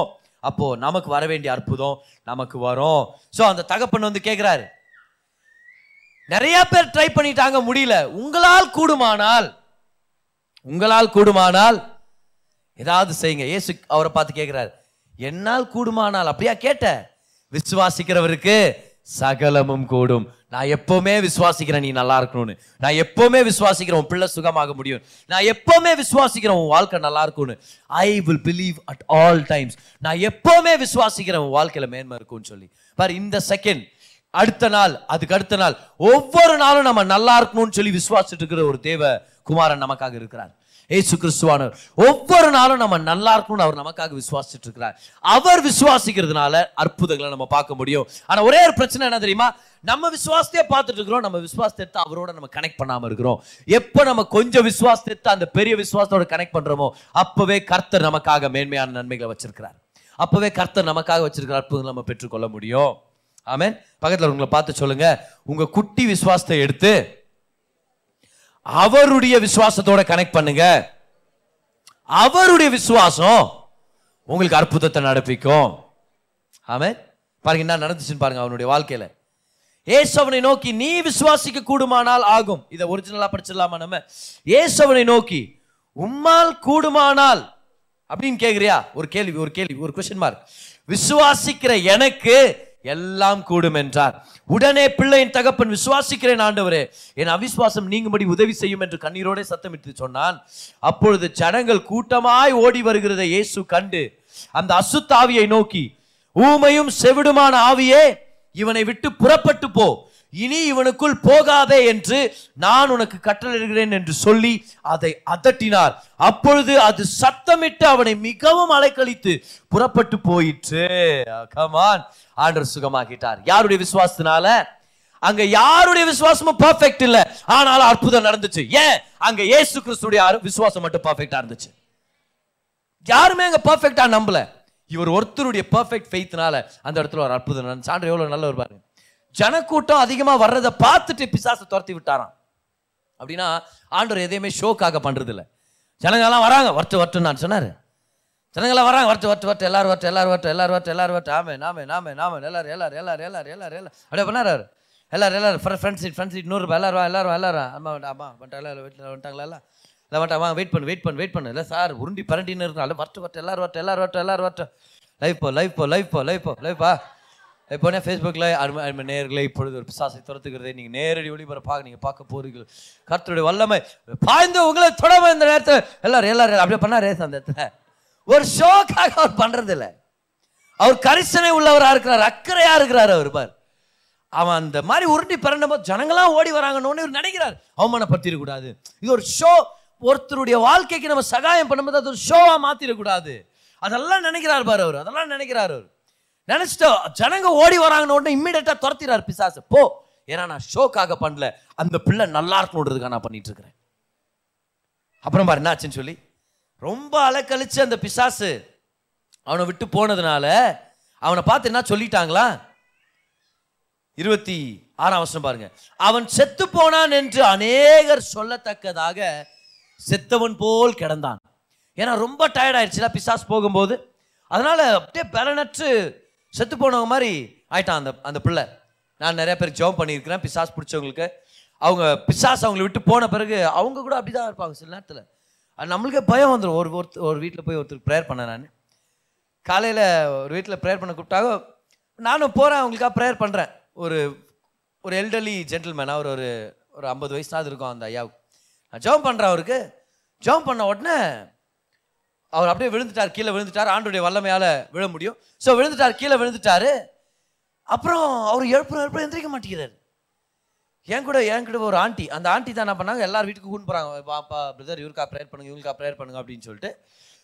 அப்போது நமக்கு வர வேண்டிய அற்புதம் நமக்கு வரும். ஸோ அந்த தகப்பன் வந்து கேட்குறாரு நிறைய பேர் ட்ரை பண்ணிட்டாங்க முடியல. உங்களால் கூடுமானால் உங்களால் கூடுமானால் ஏதாவது செய்யுங்க. ஏசு அவரை பார்த்து கேட்கிறார் என்னால் கூடுமானால்? அப்படியா கேட்ட. விசுவாசிக்கிறவருக்கு சகலமும் கூடும். நான் எப்பவுமே விசுவாசிக்கிறேன் நீ நல்லா இருக்கணும்னு. நான் எப்பவுமே விசுவாசிக்கிறேன் உன் பிள்ளை சுகமாக முடியும். நான் எப்பவுமே விசுவாசிக்கிறேன் உன் வாழ்க்கை நல்லா இருக்கும்னு. I will believe at all times நான் எப்பவுமே விசுவாசிக்கிறேன் உன் வாழ்க்கையில மேன்மை இருக்கும்னு சொல்லி. பார் இந்த செகண்ட் அடுத்த நாள் அதுக்கு அடுத்த நாள் ஒவ்வொரு நாளும் நம்ம நல்லா இருக்கணும்னு சொல்லி விசுவாசிட்டு இருக்கிற ஒரு தேவ குமாரன் நமக்காக இருக்கிறார். ஏசு கிறிஸ்துவானவர். ஒவ்வொரு நாளும் நம்ம நல்லா இருக்கணும்னு அவர் நமக்காக விசுவாசிட்டு இருக்கிறார். அவர் விசுவாசிக்கிறதுனால அற்புதங்களை நம்ம பார்க்க முடியும். ஆனா ஒரே ஒரு பிரச்சனை என்ன தெரியுமா? நம்ம விசுவாசத்தையே பார்த்துட்டு இருக்கிறோம். நம்ம விசுவாசத்தை எடுத்து அவரோட நம்ம கனெக்ட் பண்ணாம இருக்கிறோம். எப்போ நம்ம கொஞ்சம் விசுவாசத்தை எடுத்து அந்த பெரிய விசுவாசத்தோட கனெக்ட் பண்றோமோ அப்பவே கர்த்தர் நமக்காக மேன்மையான நன்மைகளை வச்சிருக்கிறார். அப்பவே கர்த்தர் நமக்காக வச்சிருக்கிற அற்புதங்களை நம்ம பெற்றுக்கொள்ள முடியும். ஆமேன். பக்கத்தில் உங்களை பார்த்து சொல்லுங்க. உங்க குட்டி விசுவாசத்தை எடுத்து அவருடைய விசுவாசத்தோட கனெக்ட் பண்ணுங்க. அவருடைய விசுவாசம் உங்களுக்கு அற்புதத்தை நடப்பிக்கும். ஆமே பாருங்க என்ன நடந்துச்சுன்னு பாருங்க அவனுடைய வாழ்க்கையில. ஏசவனை நோக்கி நீ விசுவாசிக்க கூடுமானால் ஆகும். இதை ஒரிஜினலா படிச்சிடலாமா நம்ம? ஏசவனை நோக்கி உம்மால் கூடுமானால்? அப்படின்னு கேக்குறியா? ஒரு கேள்வி ஒரு கேள்வி ஒரு கொஸ்டின் மார்க் விசுவாசிக்கிற எனக்கு எல்லாம் கூடும் என்றார். உடனே பிள்ளையின் தகப்பன் விசுவாசிக்கிறேன் ஆண்டவரே என் அவிசுவாசம் நீங்கும்படி உதவி செய்யும் என்று கண்ணீரோட சத்தமிட்டு சொன்னான். அப்பொழுது ஜனங்கள் கூட்டமாய் ஓடி வருகிறதை இயேசு கண்டு அந்த அசுத்தாவியை நோக்கி ஊமையும் செவிடுமான ஆவியே இவனை விட்டு புறப்பட்டு போ இனி இவனுக்குள் போகாதே என்று நான் உனக்கு கட்டளையிடுகிறேன் என்று சொல்லி அதை அதட்டினார். அப்பொழுது அது சத்தமிட்டு அவனை மிகவும் அலைக்கழித்து புறப்பட்டு போயிற்று. கமான் ஆண்டர் சுகமாகிட்டார் யாருடைய விசுவாசத்தினால? அங்க யாருடைய விசுவாசமும் பர்ஃபெக்ட் இல்ல. ஆனாலும் அற்புதம் நடந்துச்சு. ஏன்? அங்க ஏசு கிறிஸ்துடைய விசுவாசம் மட்டும் பர்ஃபெக்டா இருந்துச்சு. யாருமே அங்க பர்ஃபெக்டா நம்பல. இவர் ஒருத்தருடைய பர்ஃபெக்ட் ஃபெய்த்னால அந்த இடத்துல ஒரு அற்புதம் நடந்துச்சு. ஆண்டவர் எவ்வளவு ஒரு பாருங்க. ஜனக்கூட்டம் அதிகமாக வர்றதை பார்த்துட்டு பிசாசை துரத்தி விட்டாராம். அப்படின்னா ஆண்டவர் எதையுமே ஷோக்காக பண்ணுறதில்ல ஜனங்கள்லாம் வராங்க வரட்டு வரட்டுன்னு நான் சொன்னார். ஜனங்களாம் வராங்க வரட்டு வரட்டு வரட்டு எல்லாரும் வரட்டு எல்லாரும் வரட்டு எல்லாரும் வரட்டு எல்லாரும் வரட்டு. ஆமே நாமே நாமே நாமே எல்லாரும் எல்லாரும் எல்லாரும் எல்லாரும் எல்லாரும் எல்லாரும். அப்படியே பண்ணார் எல்லாரும் எல்லாரும் ஃப்ரெண்ட்ஸ் சீட் ஃப்ரெண்ட்ஸ் சீட் நூறுரூபா எல்லாரும் எல்லாரும் எல்லாரும் அம்மா வந்துட்டா, அம்மா எல்லாரும் வீட்டில் வந்துட்டாங்களா? எல்லாம் இல்லை வந்துட்டா வாங்க வெயிட் பண்ணு வெயிட் பண்ணு வெயிட் பண்ணு. இல்லை சார் உருண்டி பரண்டின்னு இருந்தாலும் வரட்டு வரட்டு எல்லாரும் வரட்டு எல்லாரும் வரட்டு எல்லாரும் வரட்டு. லைஃப் போ லைஃப் போ லைஃப் போ லைஃப் போ லைஃபா பா ஃபேஸ்புக்கில் அருமை அருமை நேர்களை இப்பொழுது ஒரு பிசாசை துரத்துக்கிறதை நீங்கள் நேரடி ஒளிபரப்பாக நீங்கள் பார்க்க போறீர்கள் கர்த்தருடைய வல்லமை பாய்ந்து உங்களை தொடர்பு இந்த நேரத்தில் எல்லாரும் எல்லாரும் அப்படியே பண்ணாரே அந்த இடத்துல ஒரு ஷோக்காக அவர் பண்ணுறது இல்லை அவர் கரிசனை உள்ளவராக இருக்கிறார் அக்கறையாக இருக்கிறார் அவர் பார். அவன் அந்த மாதிரி உருட்டி பிறண்ட போது ஜனங்களாம் ஓடி வராங்கன்னு இவர் நினைக்கிறார். அவமானப்படுத்திடக்கூடாது. இது ஒரு ஷோ. ஒருத்தருடைய வாழ்க்கைக்கு நம்ம சகாயம் பண்ணும்போது அது ஒரு ஷோவாக மாற்றிடக்கூடாது அதெல்லாம் நினைக்கிறார் பார் அவர். அதெல்லாம் நினைக்கிறார் அவர். நினைச்சிட்டு ஜனங்க ஓடி வராங்கன்னு உடனே இம்மிடியட்டா துரத்திறார் பிசாசு. போ. ஏன்னா நான் ஷோக்காக பண்ணல. அந்த பிள்ளை நல்லா இருக்கணுன்றதுக்காக நான் பண்ணிட்டு இருக்கிறேன். அப்புறம் பாரு என்னாச்சுன்னு சொல்லி ரொம்ப அலக்கழிச்சு அந்த பிசாசு அவனை விட்டு போனதுனால அவனை பார்த்து என்ன சொல்லிட்டாங்களா? இருபத்தி ஆறாம் வருஷம் பாருங்க. அவன் செத்து போனான் என்று அநேகர் சொல்லத்தக்கதாக செத்தவன் போல் கிடந்தான். ஏன்னா ரொம்ப டயர்ட் ஆயிடுச்சுல பிசாஸ் போகும்போது. அதனால அப்படியே பலனற்று செத்து போனவங்க மாதிரி ஆயிட்டான் அந்த அந்த பிள்ளை. நான் நிறைய பேருக்கு ஜெபம் பண்ணியிருக்கிறேன் பிசாஸ் பிடிச்சவங்களுக்கு. அவங்க பிசாஸ் அவங்களை விட்டு போன பிறகு அவங்க கூட அப்படிதான் இருப்பாங்க சில நேரத்தில். அது நம்மளுக்கே பயம் வந்துடும் ஒரு ஒருத்தர் ஒரு வீட்டில் போய் ஒருத்தருக்கு ப்ரேயர் பண்ணேன் நான். காலையில் ஒரு வீட்டில் ப்ரேயர் பண்ண கூப்பிட்டாங்க. நானும் போகிறேன் அவங்களுக்காக ப்ரேயர் பண்ணுறேன் ஒரு ஒரு எல்டர்லி ஜென்டில்மேன் அவர் ஒரு ஒரு ஐம்பது வயசாவது இருக்கும் அந்த ஐயாவுக்கு. நான் ஜெபம் பண்ணுறேன் அவருக்கு. ஜெபம் பண்ண உடனே அவர் அப்படியே விழுந்துட்டார் கீழே விழுந்துட்டார் ஆண்டுடைய வல்லமையால் விழ முடியும். ஸோ விழுந்துட்டார் கீழே விழுந்துட்டாரு. அப்புறம் அவர் எழுப்புற எழுப்புற எந்திரிக்க மாட்டேங்கிறார். என் கூட என் கூட ஒரு ஆண்டி அந்த ஆண்டி தான் என்ன பண்ணாங்க? எல்லார் வீட்டுக்கு கூண்டு போகிறாங்க பாப்பா பிரதர் இவருக்கா ப்ரேயர் பண்ணுங்க இவங்களுக்கா ப்ரேயர் பண்ணுங்க அப்படின்னு சொல்லிட்டு.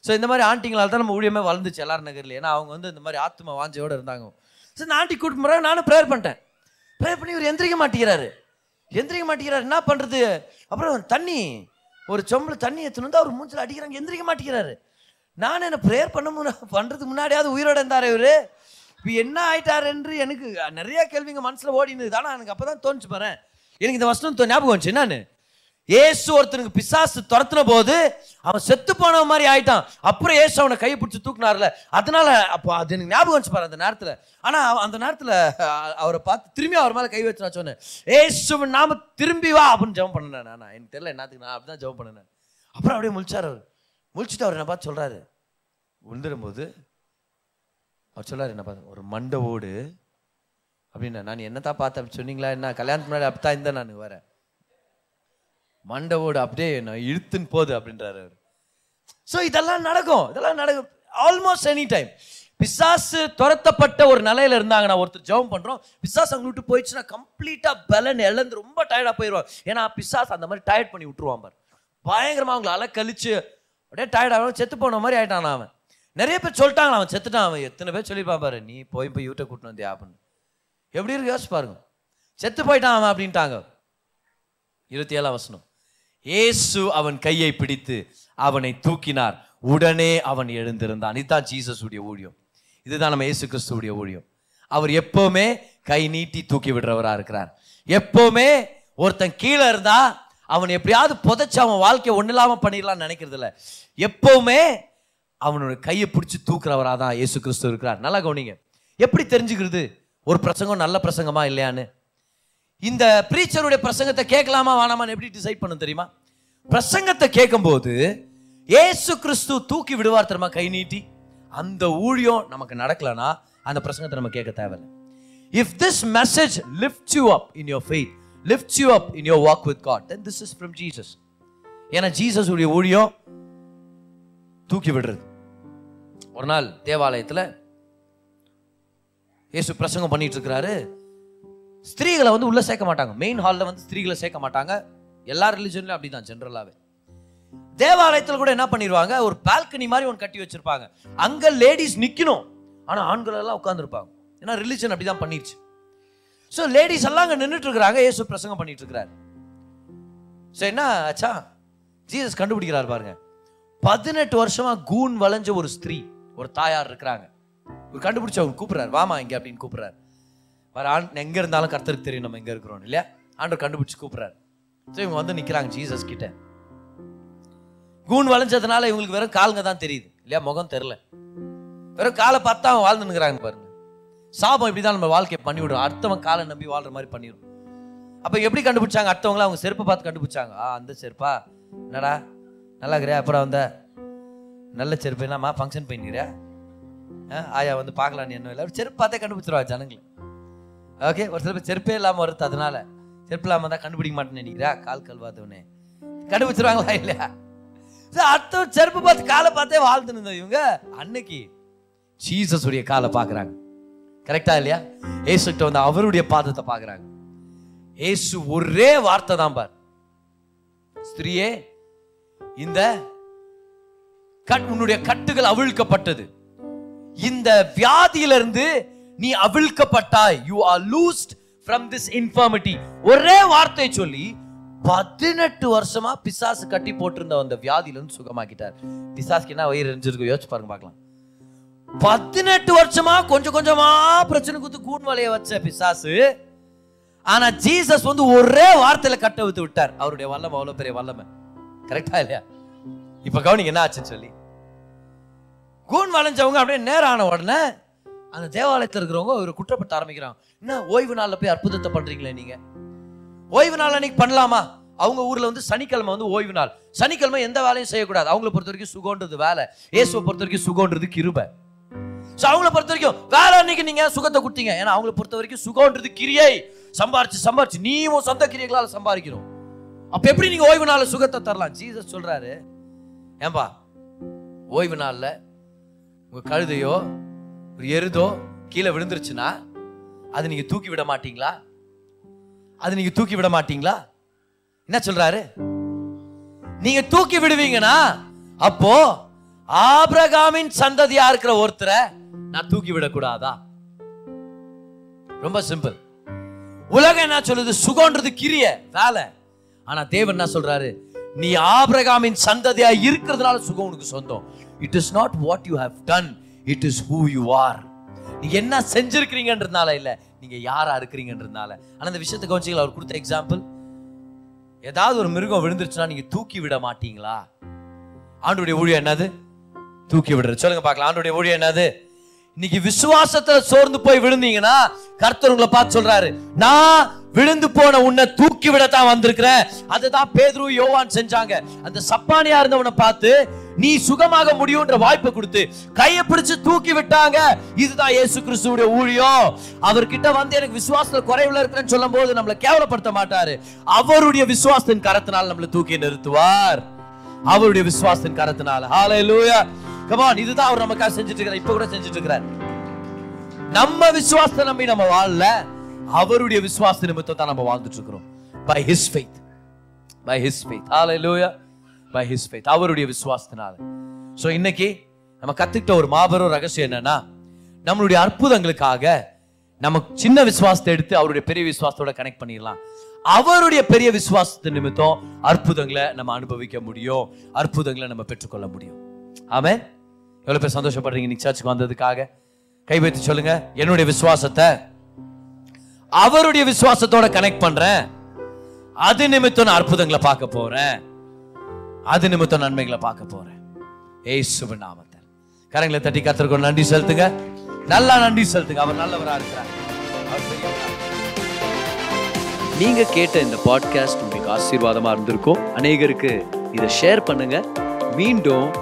ஸோ இந்த மாதிரி ஆண்டிங்களால் தான் நம்ம ஊழியமே வளர்ந்துச்சு எல்லார் நகரில் ஏன்னா அவங்க வந்து இந்த மாதிரி ஆத்ம வாஞ்சையோடு இருந்தாங்க. ஸோ இந்த ஆண்டி கூட்டு போகிறாங்க நானும் ப்ரேயர் பண்ணிட்டேன். ப்ரேயர் பண்ணி இவர் எந்திரிக்க மாட்டேங்கிறாரு. எந்திரிக்க மாட்டேங்கிறாரு. என்ன பண்ணுறது அப்புறம் தண்ணி ஒரு சொம்பில் தண்ணி எடுத்துன்னு வந்து அவர் மூஞ்சில் அடிக்கிறாங்க. எந்திரிக்க மாட்டேங்கிறாரு. நான் என்ன ப்ரேயர் பண்ண முன்னா பண்ணுறதுக்கு முன்னாடியாவது உயிரோட இருந்தார் இவரு? இப்போ என்ன ஆயிட்டார் என்று எனக்கு நிறைய கேள்விங்க மனசில் ஓடினது ஆனால் எனக்கு அப்போ தான் தோணுச்சு பாரு. எனக்கு இந்த வசனம் ஞாபகம் வந்துச்சு. என்னன்னு? ஏசு ஒருத்தனுக்கு பிசாசு துரத்துன போது அவன் செத்து போன மாதிரி ஆயிட்டான். அப்புறம் ஏசு அவனை கையை பிடிச்சி தூக்குனார்ல. அதனால அப்போ அது எனக்கு ஞாபகம் வந்துச்சு பாரு அந்த நேரத்தில். ஆனால் அந்த நேரத்தில் அவரை பார்த்து திரும்பி அவர் மேலே கை வச்சு நான் சொன்னேன். ஏசு நாம திரும்பி வா அப்படின்னு ஜெபம் பண்ணேன் நான். எனக்கு தெரியல என்னத்துக்கு நான் அப்படிதான் ஜெபம் பண்ணேன் அப்புறம் அப்படியே முழிச்சார் அவர். முழிச்சுட்டு அவர் என்ன பார்த்து சொல்கிறாரு விழுந்துடும்போது அவர் சொல்கிறார் என்ன பார்த்து ஒரு மண்டை ஓடு அப்படின்னா நான் என்னத்தான் பார்த்தேன் சொன்னீங்களா? என்ன கல்யாணத்துக்கு முன்னாடி அப்படி தான் இருந்தேன் நான் வரேன் மண்டை ஓடு அப்படியே நான் இழுத்துன்னு போகுது அப்படின்றாரு அவர். ஸோ இதெல்லாம் நடக்கும் இதெல்லாம் நடக்கும். ஆல்மோஸ்ட் எனி டைம் பிசாசு துரத்தப்பட்ட ஒரு நிலையில இருந்தாங்கன்னா ஒருத்தர் ஜெபம் பண்றோம். பிசாஸ் அவங்க விட்டு போயிடுச்சுன்னா கம்ப்ளீட்டா பலன் இழந்து ரொம்ப டயர்டா போயிடுவாங்க ஏன்னா பிசாசு அந்த மாதிரி டயர்ட் பண்ணி விட்டுருவான் பயங்கரமாக பயங்கரமா அவங்களை அலக்கழிச்சு அப்படியே டயர்ட் ஆகணும் செத்து போன மாதிரி ஆயிட்டான் அவன். நிறைய பேர் சொல்லிட்டாங்க அவன் செத்துட்டான் அவன். எத்தனை பேர் சொல்லி பாரு நீ போய் போய் யூட்டை கூட்டின்னு வந்தியா? அப்படின்னு. எப்படி இருக்கு? யோசிச்சு பாருங்க. செத்து போயிட்டான் அவன் அப்படின்ட்டாங்க. இருபத்தி ஏழாம் வசனம். இயேசு அவன் கையை பிடித்து அவனை தூக்கினார். உடனே அவன் எழுந்திருந்தான். இதுதான் ஜீசஸ் உடைய ஊழியம். இதுதான் நம்ம இயேசு கிறிஸ்துவுடைய ஊழியம். அவர் எப்பவுமே கை நீட்டி தூக்கி விடுறவராக இருக்கிறார். எப்பவுமே ஒருத்தன் கீழே இருந்தால் அவன் எப்படியாவது புதைச்சி அவன் வாழ்க்கையை ஒன்றும் இல்லாமல் பண்ணிடலாம்னு நினைக்கிறது இல்லை எப்பவுமே அவனோட கையை பிடிச்சி தூக்குறவராக தான் இயேசு கிறிஸ்து இருக்கிறார். நல்லா கவனிங்க. எப்படி தெரிஞ்சுக்கிறது? ஒரு பிரசங்கம் நல்ல பிரசங்கமா இல்லையான்னு? இந்த ப்ரீச்சருடைய பிரசங்கத்தை கேட்கலாமா வேணாமான்னு எப்படி டிசைட் பண்ண தெரியுமா? பிரசங்கத்தை கேட்கும்போது ஏசு கிறிஸ்து தூக்கி விடுவார் தெரியுமா? கை நீட்டி. அந்த ஊழியம் நமக்கு நடக்கலனா அந்த பிரசங்கத்தை நம்ம கேட்க தேவையில்லை. If this message lift you up in your faith lifts you up in your walk with God then this is from Jesus ஏன்னா ஜீசஸ் உடைய ஊழியம் தூக்கி விடுறது. ஒரு நாள் தேவாலயத்தில் இயேசு பிரசங்கம் பண்ணிட்டு இருக்கிறாரு. ஸ்திரீகளை வந்து உள்ளே சேர்க்க மாட்டாங்க. மெயின் ஹாலில் வந்து ஸ்திரீகளை சேர்க்க மாட்டாங்க. எல்லா ரிலிஜன்லையும் அப்படிதான் ஜென்ரலாகவே தேவாலயத்தில் கூட என்ன பண்ணிடுவாங்க ஒரு பால்கனி மாதிரி ஒன்று கட்டி வச்சிருப்பாங்க. அங்கே லேடிஸ் நிற்கணும் ஆனால் ஆண்கள் எல்லாம் உட்காந்துருப்பாங்க ஏன்னா ரிலிஜன் அப்படிதான் பண்ணிடுச்சு ஸோ லேடிஸ் எல்லாம் அங்கே நின்றுட்டு இருக்கிறாங்க ஏசு பிரசங்கம் பண்ணிட்டு இருக்கிறாரு ஸோ என்ன ஆச்சா? ஜீசஸ் கண்டுபிடிக்கிறார் பாருங்க. பதினெட்டு வருஷமா கூன் வளைஞ்ச ஒரு ஸ்திரீ ஒரு தாயார் இருக்கிறாங்க. ஒரு கண்டுபிடிச்சு அவர் கூப்பிடுறாரு. வாமா இங்கே அப்படின்னு கூப்பிடுறாரு. வர ஆண் எங்கே இருந்தாலும் கர்த்தருக்கு தெரியும் நம்ம எங்கே இருக்கிறோம் இல்லையா? ஆண்டவர் கண்டுபிடிச்சு கூப்பிடுறாரு. ஸோ இவங்க வந்து நிற்கிறாங்க ஜீசஸ் கிட்ட. கூன் வளைஞ்சதுனால இவங்களுக்கு வெறும் காலுங்க தான் தெரியுது இல்லையா? முகம் தெரில வெறும் காலை பார்த்தா அவங்க வாழ்ந்து பாருங்க. சாபம் இப்படி தான் நம்ம வாழ்க்கையை பண்ணிவிடும் அடுத்தவன் காலை நம்பி வாழ்ற மாதிரி பண்ணிடும் அப்போ எப்படி கண்டுபிடிச்சாங்க? அடுத்தவங்கள அவங்க செருப்பை பார்த்து கண்டுபிடிச்சாங்க. ஆ அந்த செருப்பா? என்னடா? நல்லா இருக்கிறியா? அப்புறம் வந்த? நல்ல செருப்பு. என்னம்மா ஃபங்க்ஷன் பண்ணிக்கிறியா ஆ, ஆயா வந்து பார்க்கலாம் நீ என்ன? இல்லை செருப்பு பார்த்தே கண்டுபிடிச்சிருவா ஜனங்களை. ஓகே ஒரு சில பேர் செருப்பே இல்லாமல் வருது அதனால. செருப்பு இல்லாமல் தான் கண்டுபிடிக்க மாட்டேன்னு நினைக்கிறா கால் கல்வாதவனே கண்டுபிடிச்சிருவாங்களா இல்லையா? அடுத்த செருப்பு பார்த்து காலை பார்த்தே வாழ்ந்துன்னு இவங்க. அன்னைக்கு ஜீசஸ் உடைய காலை பார்க்குறாங்க. கரெக்டா இல்லையா? ஏசுகிட்ட வந்து அவருடைய பாதத்தை பாக்குறாங்க ஏசு ஒரே வார்த்தை தான் பார். ஸ்திரியே இந்த கட் உன்னுடைய கட்டுகள் அவிழ்க்கப்பட்டது. இந்த வியாதியிலிருந்து நீ அவிழ்க்கப்பட்டாய். You are loosed from this infirmity ஒரே வார்த்தை சொல்லி பதினெட்டு வருஷமா பிசாசு கட்டி போட்டிருந்த அந்த வியாதியில இருந்து சுகமாக்கிட்டார். பிசாஸ்க்கு என்ன வயிறு எரிஞ்சிருக்கு யோசிச்சு பாருங்க பார்க்கலாம். பதினெட்டு வருஷமா கொஞ்சம் கொஞ்சமா பிரச்சனை குத்து கூண் வலைய வச்ச பிசாசு. ஆனா ஜீசஸ் வந்து ஒரே வார்த்தையில கட்ட விட்டு விட்டார். அவருடைய வல்லமை அவ்வளவு பெரிய வல்லமை. கரெக்டா இல்லையா? இப்ப கவனிங்க என்ன ஆச்சுன்னு சொல்லி. கூன் வளைஞ்சவங்க அப்படியே நேரம் ஆன உடனே அந்த தேவாலயத்தில் இருக்கிறவங்க ஒரு குற்றப்பட்ட ஆரம்பிக்கிறாங்க. என்ன ஓய்வு நாள்ல போய் அற்புதத்தை பண்றீங்களே நீங்க? ஓய்வு நாள் அன்னைக்கு பண்ணலாமா? அவங்க ஊர்ல வந்து சனிக்கிழமை வந்து ஓய்வு நாள். சனிக்கிழமை எந்த வேலையும் செய்யக்கூடாது. அவங்கள பொறுத்த வரைக்கும் சுகம்ன்றது வேலை. இயேசுவை பொறுத்த வரைக்கும் சுகம்ன்றது கிருபை. ஸோ அவங்கள பொறுத்த வரைக்கும் வேலை அன்னைக்கு நீங்கள் சுகத்தை கொடுத்தீங்க. ஏன்னா அவங்கள பொறுத்த வரைக்கும் சுகம்ன்றது கிரியை. சம்பாரிச்சு சம்பாரிச்சு. நீ உன் சொந்த கிரியைகளால் சம்பாதிக்கிறோம் அப்போ எப்படி நீங்கள் ஓய்வு நாளில் சுகத்தை தரலாம்? ஜீசஸ் சொல்கிறாரு ஏன்பா ஓய்வு நாளில் உங்கள் கழுதையோ ஒரு எருதோ கீழே விழுந்துருச்சுன்னா அது நீங்கள் தூக்கி விட மாட்டீங்களா? அது நீங்கள் தூக்கி விட மாட்டீங்களா? என்ன சொல்கிறாரு நீங்கள் தூக்கி விடுவீங்கன்னா அப்போ ஆபிரகாமின் சந்ததியா இருக்கிற ஒருத்தரை நான் தூக்கி விடக்கூடாதா ரொம்ப சிம்பிள் உலகம் என்ன சொல்லுது? சுகம்ன்றது கிரிய வேலை. ஆனா தேவன் என்ன சொல்றாரு? நீ ஆபிரகாமின் சந்ததியா இருக்கிறதுனால சுகம் உனக்கு சொந்தம். It is not what you have done it is who you are நீங்க என்ன செஞ்சிருக்கிறீங்கன்றதுனால இல்ல நீங்க யாரா இருக்கிறீங்கன்றதுனால. ஆனா இந்த விஷயத்தை கவனிச்சிங்களா? அவர் கொடுத்த எக்ஸாம்பிள் ஏதாவது ஒரு மிருகம் விழுந்துருச்சுன்னா நீங்க தூக்கி விட மாட்டீங்களா? ஆண்டுடைய ஊழியம் என்னது? தூக்கி விடுறது. சொல்லுங்க பார்க்கலாம். ஆண்டுடைய ஊழியம் என்னது? இன்னைக்கு விசுவாசத்தை சோர்ந்து போய் விழுந்தீங்கன்னா கர்த்தர் உங்களை பார்த்து சொல்றாரு நான் விழுந்து போன உன்னை தூக்கி விடத்தான் வந்திருக்கிறேன். அதுதான் பேதுரு யோவான் செஞ்சாங்க. அந்த சப்பானியா இருந்தவனை பார்த்து நீ சுகமாக முடியும்ன்ற வாய்ப்பை கொடுத்து கையை பிடிச்சு தூக்கி விட்டாங்க. இதுதான் இயேசு கிறிஸ்துவோட ஊழியம் அவர்கிட்ட வந்து எனக்கு விசுவாசத்துல குறைவுல இருக்கிறேன்னு சொல்லும் போது நம்மளை கேவலப்படுத்த மாட்டாரு. அவருடைய விசுவாசத்தின் கரத்தினால் நம்மளை தூக்கி நிறுத்துவார். அவருடைய விசுவாசத்தின் கரத்தினால். ஹாலே லூயா கமான் இதுதான் அவர் நமக்காக செஞ்சுட்டு இருக்கிறார் இப்ப கூட செஞ்சுட்டு இருக்கிறார் நம்ம விசுவாசத்தை நம்பி நம்ம வாழல அவருடைய விசுவாச நிமித்தம் தான் நம்ம வாழ்ந்துட்டு இருக்கிறோம் by his faith by his faith hallelujah by his faith அவருடைய விசுவாசத்தினால. சோ இன்னைக்கு நம்ம கத்துக்கிட்ட ஒரு மாபெரும் ரகசியம் என்னன்னா நம்மளுடைய அற்புதங்களுக்காக நம்ம சின்ன விசுவாசத்தை எடுத்து அவருடைய பெரிய விசுவாசத்தோட கனெக்ட் பண்ணிடலாம். அவருடைய பெரிய விசுவாசத்து நிமித்தம் அற்புதங்களை நம்ம அனுபவிக்க முடியும். அற்புதங்களை நம்ம பெற்றுக்கொள்ள முடியும். ஆமேன். எவ்வளோ பேர் சந்தோஷப்படுறீங்க? இன்னைக்கு வந்ததுக்காக. கைப்பற்றி சொல்லுங்க. என்னுடைய விசுவாசத்தை அவருடைய விசுவாசத்தோட கனெக்ட் பண்றேன். அது நிமித்தம் நான் அற்புதங்களை பார்க்க போறேன். அது நிமித்தம் நன்மைகளை பார்க்க போறேன். ஏய் சுப நாமத்தை கரங்களை தட்டி கத்திருக்கோம் நன்றி செலுத்துங்க. நல்லா நன்றி செலுத்துங்க. அவர் நல்லவராக இருக்கிறார். நீங்க கேட்ட இந்த பாட்காஸ்ட் உங்களுக்கு ஆசீர்வாதமா இருந்திருக்கும். அநேகருக்கு இதை ஷேர் பண்ணுங்க. மீண்டும்